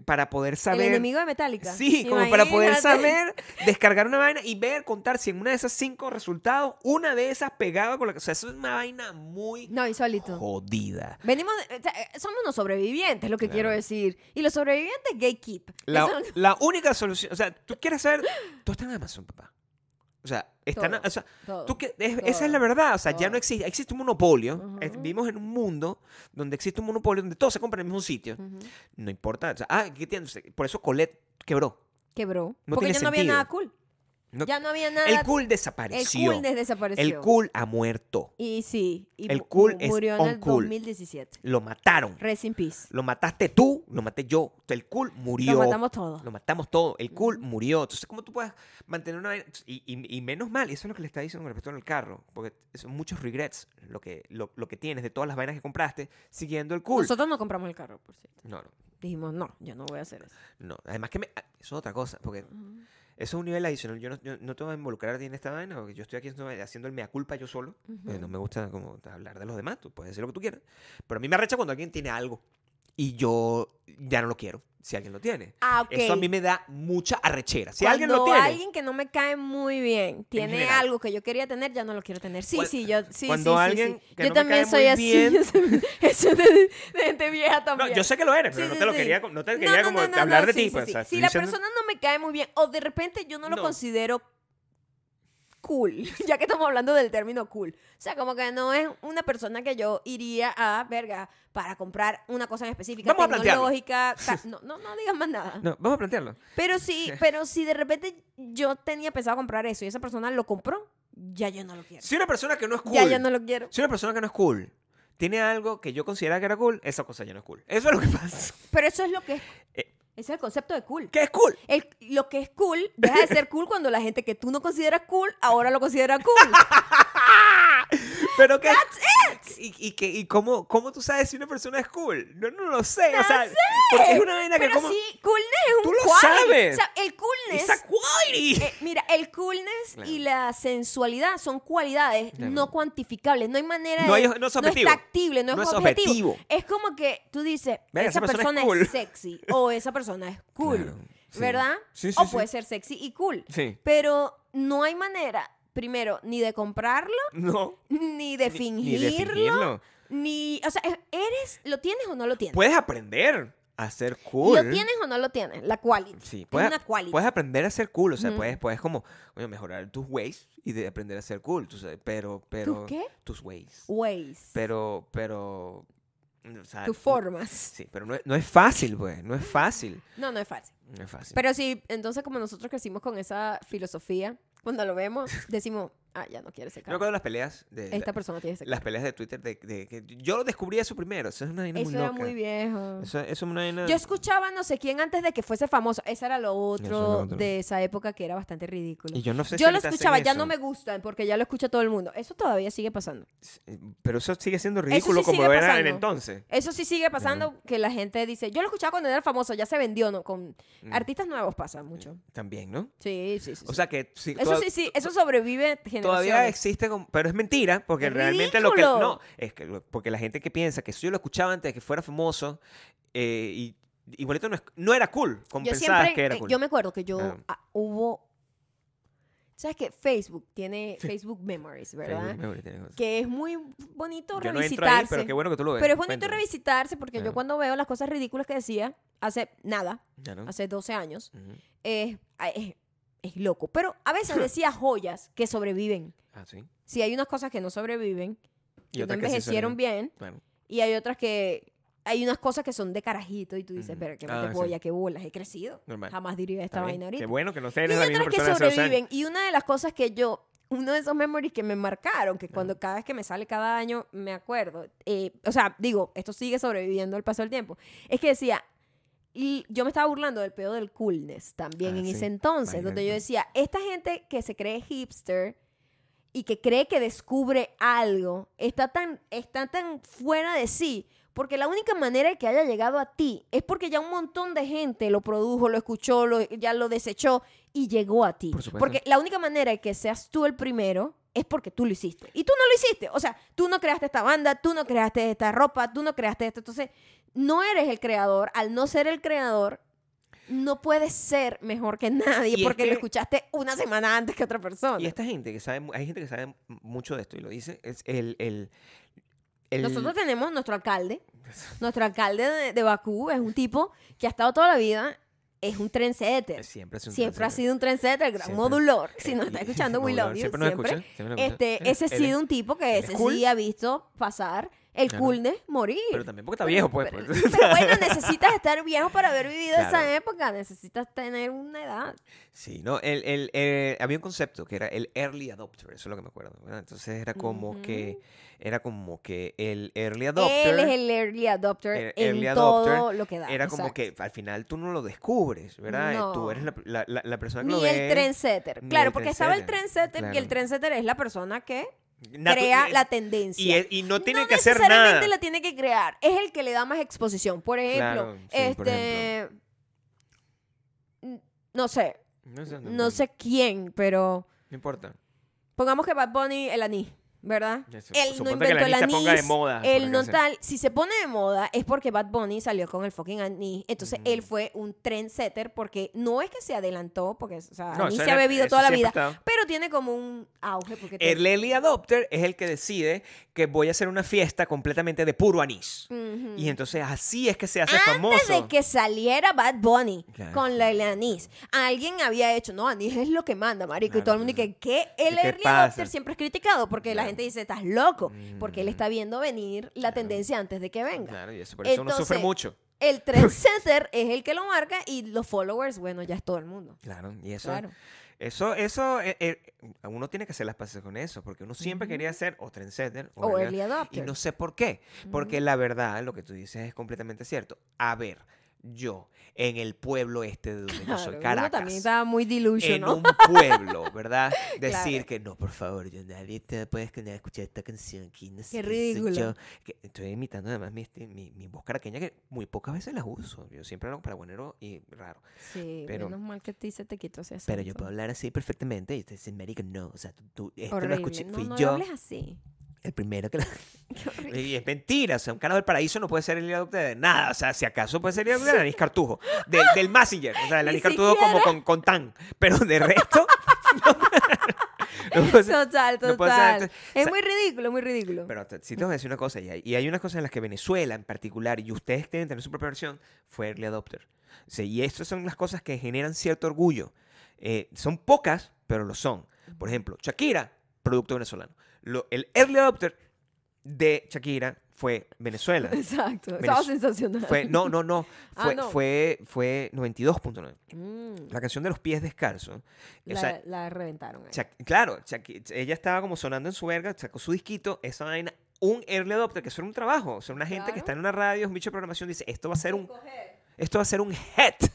Para poder saber. El enemigo de Metallica. Sí, como para poder saber, descargar una vaina y ver, contar si en una de esas cinco resultados, una de esas pegaba con la. O sea, eso es una vaina muy No, insólito. jodida. Venimos, eh, somos unos sobrevivientes, lo que Claro. quiero decir. Y los sobrevivientes gatekeep. La, Eso- la única solución. O sea, tú quieres saber. Tú estás en Amazon, papá. O sea, están, Todo, o sea, todo, tú que- es- esa es la verdad. O sea, ya no existe. Existe un monopolio. Es- Vivimos en un mundo donde existe un monopolio, donde todo se compra en el mismo sitio. No importa. o sea, ah, ¿qué tienes? Por eso Colette quebró. Quebró. No Porque ya no había nada cool. No- ya no había nada. el cool el desapareció. cool des- desapareció. El cool ha muerto. Y sí. Y El cool es murió en el uncool. 2017. Lo mataron. Rest in peace. Lo mataste tú, lo maté yo. El cool murió. Lo matamos todos. Lo matamos todo. El cool murió. Entonces, ¿cómo tú puedes mantener una vaina? Y, y- y menos mal, eso es lo que le está diciendo con respecto al carro. Porque son muchos regrets lo que, lo, lo que tienes de todas las vainas que compraste siguiendo el cool. Nosotros no compramos el carro, por cierto. No, no, Dijimos, no, yo no voy a hacer eso. no. Además que me, ah, eso es otra cosa. Porque eso es un nivel adicional. Yo no, yo no te voy a involucrar a ti en esta vaina. Porque yo estoy aquí haciendo, haciendo el mea culpa yo solo. Eh, no me gusta como hablar de los demás. Tú puedes decir lo que tú quieras. Pero a mí me arrecha cuando alguien tiene algo. Y yo ya no lo quiero. Si alguien lo tiene. Ah, ok. Eso a mí me da mucha arrechera. Si Cuando alguien lo tiene. alguien que no me cae muy bien tiene algo que yo quería tener, ya no lo quiero tener. Sí, sí, yo sí, cuando sí, sí, alguien sí. que Yo no me también cae soy muy así. bien- soy- Eso de, de gente vieja No, también. yo sé que lo eres, pero Sí, no sí, te lo sí. quería, no te No, quería no, como no, no, hablar no, de sí, ti. sí, pues, sí. o sea, Si la diciendo- persona no me cae muy bien o de repente yo no lo No. considero cool, ya que estamos hablando del término cool. O sea, como que no es una persona que yo iría a, verga, para comprar una cosa en específica, Vamos tecnológica. ca- No, no, no digas más nada. No, vamos a plantearlo. Pero sí, pero si de repente yo tenía pensado comprar eso y esa persona lo compró, ya yo no lo quiero. Si una persona que no es cool, Ya yo no lo quiero. si una persona que no es cool tiene algo que yo consideraba que era cool, esa cosa ya no es cool. Eso es lo que pasa. Pero eso es lo que. Eh. Ese es el concepto de cool. ¿Qué es cool? El- lo que es cool deja de ser cool cuando la gente que tú no consideras cool ahora lo considera cool. Pero ¿Y, y, que- y cómo, cómo tú sabes si una persona es cool? No, no lo sé. o sea, porque es una vaina que como... sí, coolness es un Tú lo quality. sabes. O sea, el coolness. Quality. eh, mira, el coolness Claro. y la sensualidad son cualidades Claro. no cuantificables. No hay manera No de. no es objetivo. es tactible, no, No es, es objetivo. objetivo. Es como que tú dices, esa, esa persona persona, es cool. es sexy o esa persona es cool. Claro, sí. ¿Verdad? Sí, sí, o puede ser sexy y cool. Sí. Pero no hay manera, primero, ni de comprarlo, No. ni de fingirlo. Ni de fingirlo. Ni, o sea, eres, ¿lo tienes o no lo tienes? Puedes aprender a ser cool. ¿Lo tienes o no lo tienes? La quality. Sí, es puedes, una quality. puedes aprender a ser cool, o sea, puedes, puedes como oye, mejorar tus ways y de aprender a ser cool, tú sabes, pero, pero ¿Tus qué? tus ways. Ways. Pero, pero O sea, tus formas. Sí, pero no es, no es fácil, pues. No es fácil. No, no es fácil. No es fácil. Pero sí, entonces como nosotros crecimos con esa filosofía, cuando lo vemos, decimos, ah, ya no quiere ese carro. acuerdo de las peleas de. Esta la- persona tiene ese las peleas de Twitter de, de que yo descubrí eso primero. Eso es una vaina Eso muy era loca. muy viejo. Eso, eso es una vaina. Yo escuchaba no sé quién antes de que fuese famoso. Ese era lo otro, Eso lo de esa época que era bastante ridículo. Y yo no sé si yo lo escuchaba, ya eso. no me gustan porque ya lo escucha todo el mundo. Eso todavía sigue pasando. Pero eso sigue siendo ridículo sí como era en entonces. Eso sí sigue pasando que la gente dice, yo lo escuchaba cuando era famoso, ya se vendió, ¿no? Con Mm. artistas nuevos pasa mucho. También, ¿no? Sí, sí, sí. O sí. sea que sí, eso toda- sí, sí, eso sobrevive. Todavía existe, como- pero es mentira, porque ¡Es realmente lo que... No, es que porque la gente que piensa que eso yo lo escuchaba antes de que fuera famoso, eh, y igualito no, es- no era cool, como Yo pensabas siempre, que era eh, cool. yo me acuerdo que yo Claro. ah, hubo, ¿sabes qué? Facebook tiene Facebook Memories, ¿verdad? Facebook Memory tiene cosas. Que es muy bonito Yo no entro revisitarse. ahí, pero qué bueno que tú lo ves. Pero es bonito Cuéntame. revisitarse porque yo Claro. cuando veo las cosas ridículas que decía hace nada, hace 12 años, es, es loco. Pero a veces decía joyas que sobreviven. Ah, sí. Si hay unas cosas que no sobreviven, Y que no sí envejecieron sobreviven. bien, y hay otras que... Hay unas cosas que son de carajito y tú dices, pero qué Ah, de sí. boya, qué bolas, he crecido. Normal. Jamás diría esta Está bien. vaina ahorita. Qué bueno que no Y seas hay otras que sobreviven. Y una de las cosas que yo, uno de esos memories que me marcaron, que cuando cada vez que me sale cada año me acuerdo, eh, o sea, digo, esto sigue sobreviviendo al paso del tiempo, es que decía, y yo me estaba burlando del pedo del coolness también Ah, en sí. ese entonces, donde yo Imagínate. decía, esta gente que se cree hipster y que cree que descubre algo, está tan, está tan fuera de sí. Porque la única manera de que haya llegado a ti es porque ya un montón de gente lo produjo, lo escuchó, lo, ya lo desechó y llegó a ti. Por. Porque la única manera de que seas tú el primero es porque tú lo hiciste. Y tú no lo hiciste. O sea, tú no creaste esta banda, tú no creaste esta ropa, tú no creaste esto. Entonces, no eres el creador. Al no ser el creador, no puedes ser mejor que nadie Y es porque lo escuchaste una semana antes que otra persona. Y esta gente que sabe, hay gente que sabe mucho de esto y lo dice, es el... el, el- Nosotros tenemos nuestro alcalde. Nuestro alcalde de, de Bakú es un tipo que ha estado toda la vida, es un trendsetter. siempre, es un Siempre ha trendsetter. sido un trendsetter, gran modulor. Si Eh, nos y- está escuchando, we love you. Siempre nos Siempre. escucha. siempre nos escucha. Este, ese ha sido un tipo que ese cool. sí ha visto pasar el Claro. coolness morir. Pero también porque está viejo, pues. Pero, pues. pero bueno, necesitas estar viejo para haber vivido esa Claro. época. Necesitas tener una edad. Sí, no, el, el, eh, había un concepto que era el early adopter, eso es lo que me acuerdo. ¿verdad? Entonces era como que, era como que el early adopter Él es el early adopter el en early todo adopter lo que da. era como exacto. que al final tú no lo descubres, ¿verdad? No. Tú eres la, la, la- persona que Ni lo el ve. trendsetter. ni Claro, el porque estaba el trendsetter, trendsetter y el claro. trendsetter es la persona que Natu- crea y- la tendencia. Y, no tiene no que hacer necesariamente nada. la tiene que crear. Es el que le da más exposición. Por ejemplo, Claro, sí, por este. No sé. No sé, No sé quién, pero. No importa. Pongamos que Bad Bunny, el anís, ¿verdad? Eso. Él no que inventó el el anís se ponga de moda, Él no tal. Si se pone de moda es porque Bad Bunny salió con el fucking anís. Entonces él fue un trendsetter porque no es que se adelantó, porque o sea, No, anís se ha bebido toda la vida. Pero tiene como un auge. Porque El early adopter es el que decide que voy a hacer una fiesta completamente de puro anís. Y entonces así es que se hace Antes famoso. de que saliera Bad Bunny Claro. con el anís, alguien había hecho, no, anís es lo que manda, marico. y Claro, todo el mundo dice, ¿qué? El ¿qué early pasa? adopter siempre es criticado porque la Claro. Gente dice, estás loco, porque él Mm. está viendo venir la tendencia antes de que venga. Claro, y eso por eso uno sufre Entonces, mucho. El trendsetter es el que lo marca y los followers, bueno, ya es todo el mundo. Claro, y eso, Claro. eso, eso, eh, eh, uno tiene que hacer las paces con eso, porque uno siempre quería ser o trendsetter o, O early early Y adopter. no sé por qué. Porque la verdad, lo que tú dices es completamente cierto. A ver, yo, en el pueblo este de donde yo soy, Claro, uno Caracas. también estaba muy en delusional. un pueblo, ¿verdad? Decir Claro. que no, por favor, yo nadie te puede escuchar esta canción aquí. No Qué ridículo. yo". Que estoy imitando además mi, esti- mi, mi voz caraqueña que muy pocas veces las uso. Yo siempre hablo paraguanero y raro. Sí, pero- menos mal que a ti se te quitó ese Pero yo puedo hablar así perfectamente y usted dice, América, no. O sea, tú, tú- esto Horrible. lo escuché. no, Fui no yo hables así. El primero que horrible. Y es mentira, o sea, un carajo del paraíso no puede ser el adopte de nada. O sea, si acaso puede ser el adopte del anís cartujo. Del, del Massinger. O sea, el Ni anís cartujo como con, con tan. Pero de resto. no puede ser- Total, no puede ser total. Es O sea, muy ridículo, muy ridículo. Pero te- sí te voy a decir una cosa, y hay, y hay unas cosas en las que Venezuela en particular, y ustedes deben tener su propia versión, fue early adopter. O sea, y estas son las cosas que generan cierto orgullo. Eh, son pocas, pero lo son. Por ejemplo, Shakira, producto venezolano. Lo- el early adopter de Shakira fue Venezuela. Exacto. Estaba sensacional. Fue, no, no, no. Ah, Fue, no. fue, fue 92.9. Mm, La canción de los pies descalzos. O la, sea, la reventaron. ahí. Claro, ella estaba como sonando en su verga, sacó su disquito, esa vaina, un early adopter, que eso era un trabajo. O sea, una gente que está en una radio, es un bicho de programación, dice, esto va a ser un, esto va a ser un hit.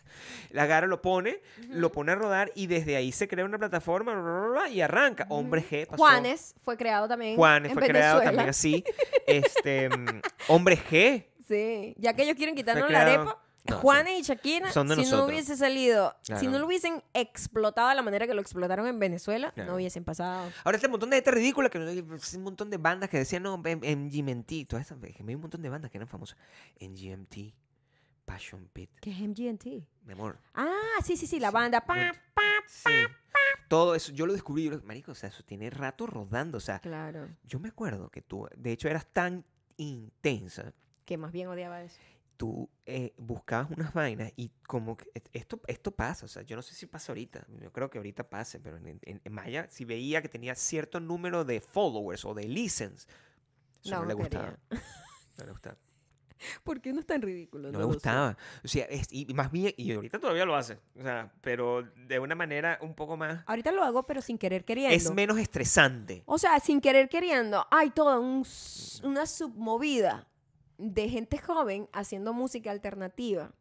La agarra, lo pone, lo pone a rodar y desde ahí se crea una plataforma y arranca. Hombre G pasó. Juanes fue creado también. Juanes en fue creado también así. Este, mm, Hombre G. Sí, ya que ellos quieren quitarnos la arepa. No, Juanes y Shakira, si no hubiese salido, si no lo hubiesen explotado de la manera que lo explotaron en Venezuela, Claro. no hubiesen pasado. Ahora este montón de gente ridícula, que no- es un montón de bandas que decían, no, en, en GMT, todas estas, que hay un montón de bandas que eran famosas. En GMT, Passion Pit, ¿Qué es MGMT? mi amor. Ah, sí, sí, sí, la banda. Pa, Bueno, Sí. Todo eso, yo lo descubrí, yo lo- marico, o sea, eso tiene rato rodando, o sea, Claro, yo me acuerdo que tú, de hecho, eras tan intensa, que más bien odiaba eso. tú eh, buscabas unas vainas y como que et- esto, esto pasa, o sea, yo no sé si pasa ahorita, yo creo que ahorita pase, pero en, en- en Maya, si veía que tenía cierto número de followers o de listens, eso no, No, le no quería. gustaba. No le gustaba. ¿Por qué no es tan ridículo? No, le gustaba. O sea, es- y más bien, y ahorita todavía lo hace, o sea, pero de una manera un poco más, Ahorita lo hago, pero sin querer queriendo. es menos estresante. O sea, sin querer queriendo, hay toda un una submovida de gente joven haciendo música alternativa,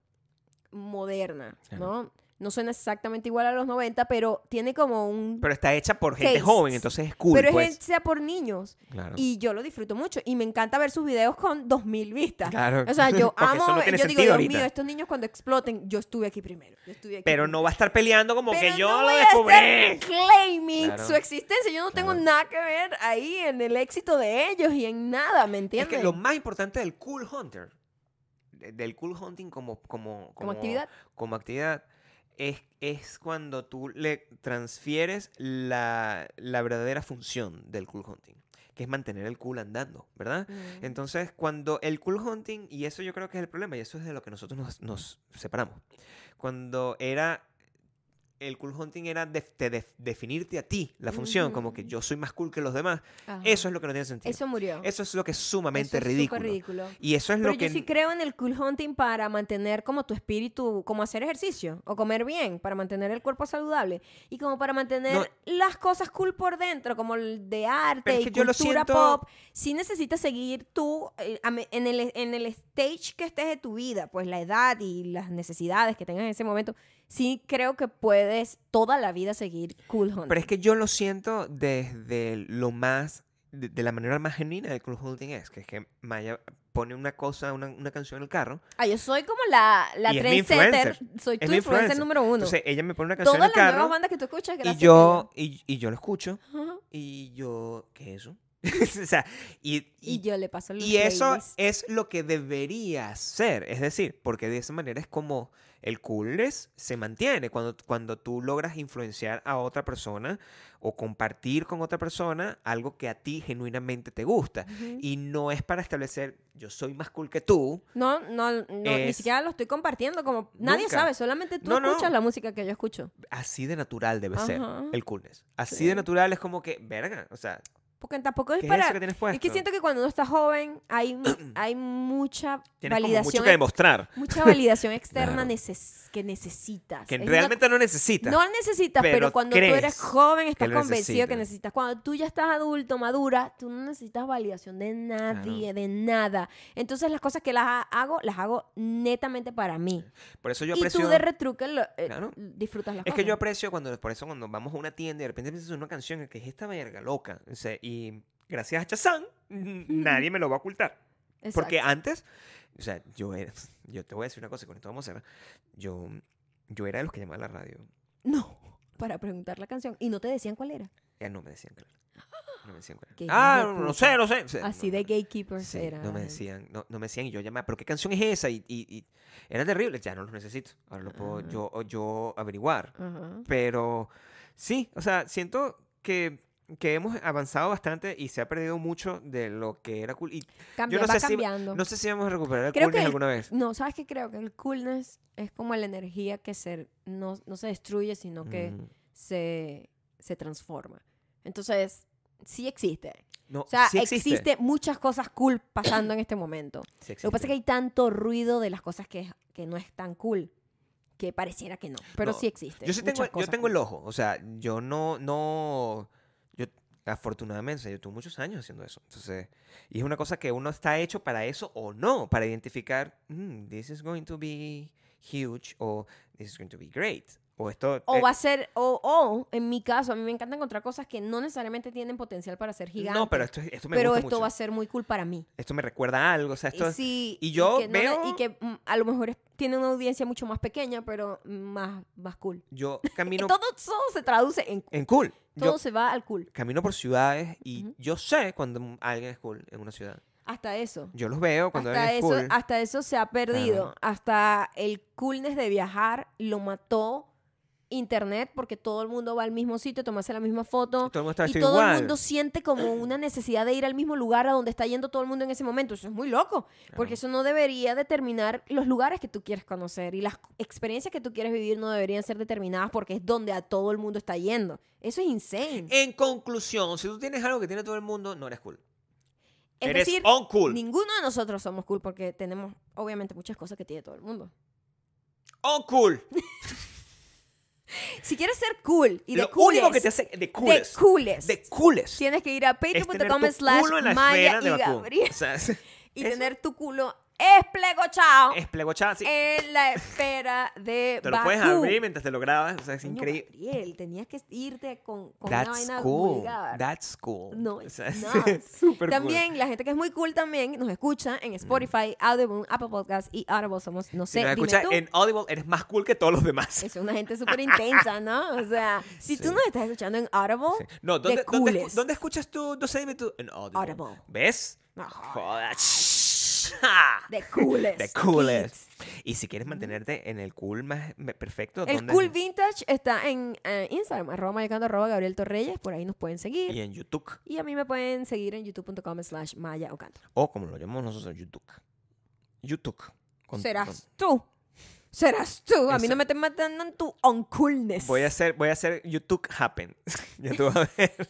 moderna, ¿no? No suena exactamente igual a los 90, pero tiene como un... Pero está hecha por gente Taste. joven, entonces es cool, pero pues. es hecha por niños. Claro. Y yo lo disfruto mucho. Y me encanta ver sus videos con 2000 vistas. Claro. O sea, yo amo... no yo digo, Dios ahorita. mío, estos niños cuando exploten, yo estuve aquí primero. Yo estuve aquí Pero primero". no va a estar peleando como Pero que yo no lo descubrí. estar claiming Claro. su existencia. Yo no tengo Claro. nada que ver ahí en el éxito de ellos y en nada, ¿me Es entiendes? que lo más importante del cool hunter, de- del cool hunting como, como, Como actividad. como actividad, es, es cuando tú le transfieres la, la verdadera función del cool hunting, que es mantener el cool andando, ¿verdad? Mm. Entonces, cuando el cool hunting, y eso yo creo que es el problema, y eso es de lo que nosotros nos, nos separamos, cuando era, el cool hunting era def- definirte a ti la función, como que yo soy más cool que los demás, Ajá. eso es lo que no tiene sentido. Eso murió. Eso es lo que es sumamente es ridículo. ridículo. Y eso es Pero lo yo que... sí creo en el cool hunting para mantener como tu espíritu, como hacer ejercicio o comer bien, para mantener el cuerpo saludable y como para mantener No. las cosas cool por dentro, como el de arte Pero es y yo lo cultura siento- pop. Sí necesitas seguir tú eh, en el, en el stage que estés de tu vida, pues la edad y las necesidades que tengas en ese momento. Sí creo que puedes toda la vida seguir cool hunting. Pero es que yo lo siento desde lo más... De, de la manera más genuina del cool hunting es que es que Maya pone una cosa, una, una canción en el carro. Ah, yo soy como la, la Y es mi trendsetter. influencer. Soy tu influencer influencer. número uno. Entonces ella me pone una canción Todas en las el nuevas carro bandas que tú escuchas, gracias y yo, y, y yo lo escucho y yo... ¿Qué es eso? o sea, y, Y, y, yo le paso y eso es lo que debería ser. Es decir, porque de esa manera es como el coolness se mantiene. Cuando, cuando tú logras influenciar a otra persona o compartir con otra persona algo que a ti genuinamente te gusta. Ujú. Y no es para establecer yo soy más cool que tú. No, no, no ni Es- siquiera lo estoy compartiendo. Como nadie Nunca. sabe, solamente tú No, no. escuchas la música que yo escucho. Así de natural debe ser el coolness. Así Sí. de natural es como que, verga, o sea, Porque tampoco es ¿qué es para. eso que tienes puesto? es que siento que cuando uno está joven hay, hay mucha Tienes como validación. mucho que demostrar. mucha validación externa Claro. neces- que necesitas. Que Es una realmente no necesitas. No necesitas, pero, pero cuando tú eres joven estás que convencido que necesitas. Cuando tú ya estás adulto, madura, tú no necesitas validación de nadie, de nada. Entonces las cosas que las ha- hago, las hago netamente para mí. Por eso yo y tú de retruque lo- eh, Claro. disfrutas las Es cosas. que yo aprecio cuando, por eso cuando vamos a una tienda y de repente empiezas una canción que es esta verga loca. o sea, y gracias a Chazán, nadie me lo va a ocultar. Porque Exacto. antes, o sea, yo era, yo te voy a decir una cosa y con esto vamos a cerrar. Yo, yo era de los que llamaba a la radio. No, para preguntar la canción. Y no te decían cuál era. Ya no me decían cuál era. No me decían cuál era. Ah, no puta. sé, no sé. O sea, Así no, de no. gatekeepers Sí, era. no me decían, no, no me decían y yo llamaba, pero qué canción es esa y, y, y era terrible, ya no lo necesito, ahora lo puedo Ah. yo, yo averiguar, Ajá. pero sí, o sea, siento que, que hemos avanzado bastante y se ha perdido mucho de lo que era cool y Cambia, no va sé si- cambiando. no sé si vamos a recuperar el Creo coolness el- alguna vez. No, ¿sabes qué? Creo que el coolness es como la energía que se, no, no se destruye, sino que Mm. se, se transforma. Entonces, sí existe. No, O sea, sí existe. existe. muchas cosas cool pasando en este momento. Sí Lo que pasa es que hay tanto ruido de las cosas que, que no es tan cool que pareciera que no, pero No, sí existe. Yo sí tengo, yo tengo el cool. ojo. O sea, yo no, no, yo afortunadamente, yo tuve muchos años haciendo eso. Entonces, y es una cosa que uno está hecho para eso o no, para identificar, "Mm, this is going to be huge o this is going to be great. O esto... O eh, va a ser, o, o en mi caso, a mí me encanta encontrar cosas que no necesariamente tienen potencial para ser gigantes. no, pero esto, esto me pero gusta esto mucho. va a ser muy cool para mí. Esto me recuerda a algo. O sea, esto y, sí, y yo que no le- veo- y que mm, a lo mejor es- tiene una audiencia mucho más pequeña, pero más, más cool. yo Y camino todo eso se traduce en cool. en cool. Todo Yo se va al cool. camino por ciudades y Ujú. yo sé cuando alguien es cool en una ciudad. Hasta eso. Yo los veo cuando Hasta eso, es cool. hasta eso se ha perdido. Claro. Hasta el coolness de viajar lo mató internet porque todo el mundo va al mismo sitio, tomarse la misma foto. Todo el mundo está Y todo el mundo siente como una necesidad de ir al mismo lugar a donde está yendo todo el mundo en ese momento. Eso es muy loco, porque eso no debería determinar los lugares que tú quieres conocer y las experiencias que tú quieres vivir no deberían ser determinadas porque es donde a todo el mundo está yendo. Eso es insane. En conclusión, si tú tienes algo que tiene todo el mundo, no eres cool. es eres decir, ninguno de nosotros somos cool porque tenemos obviamente muchas cosas que tiene todo el mundo. Uncool. Si quieres ser cool y de Lo coolest, único que te hace de de coolest. coolest, De coolest. tienes que ir a patreon.com slash Maya y. Gabriel O sea, es, y tener tu culo esplegochado esplegochado, sí. en la esfera de Te lo Bakú. puedes abrir mientras te lo grabas. O sea, es Coño, increíble. Gabriel, tenías que irte con, con una That's vaina cool. vulgar. That's cool. No, O sea, es not. súper cool. También la gente que es muy cool también nos escucha en Spotify, Audible, Apple Podcast y Audible somos, no Si sé, nos dime escuchas tú. en Audible, eres más cool que todos los demás. Es una gente súper intensa, ¿no? O sea, si tú Sí. nos estás escuchando en Audible, Sí. No, de ¿dónde, dónde, dónde escuchas tú? No sé, dime tú. En Audible. Audible. ¿Ves? No, The coolest. The coolest. kids. Y si quieres mantenerte en el cool más perfecto, El ¿dónde? Cool Vintage está en eh, Instagram, arroba mayacando, arroba Gabriel Torreyes, por ahí nos pueden seguir. Y en YouTube. Y a mí me pueden seguir en youtube.com slash maya ocanto. O como lo llamamos nosotros, YouTube. YouTube. Con- Serás tú. Serás tú. A mí Eso. no me estés matando en tu uncoolness. con- Voy a hacer, voy a hacer YouTube happen. ya tú vas a ver.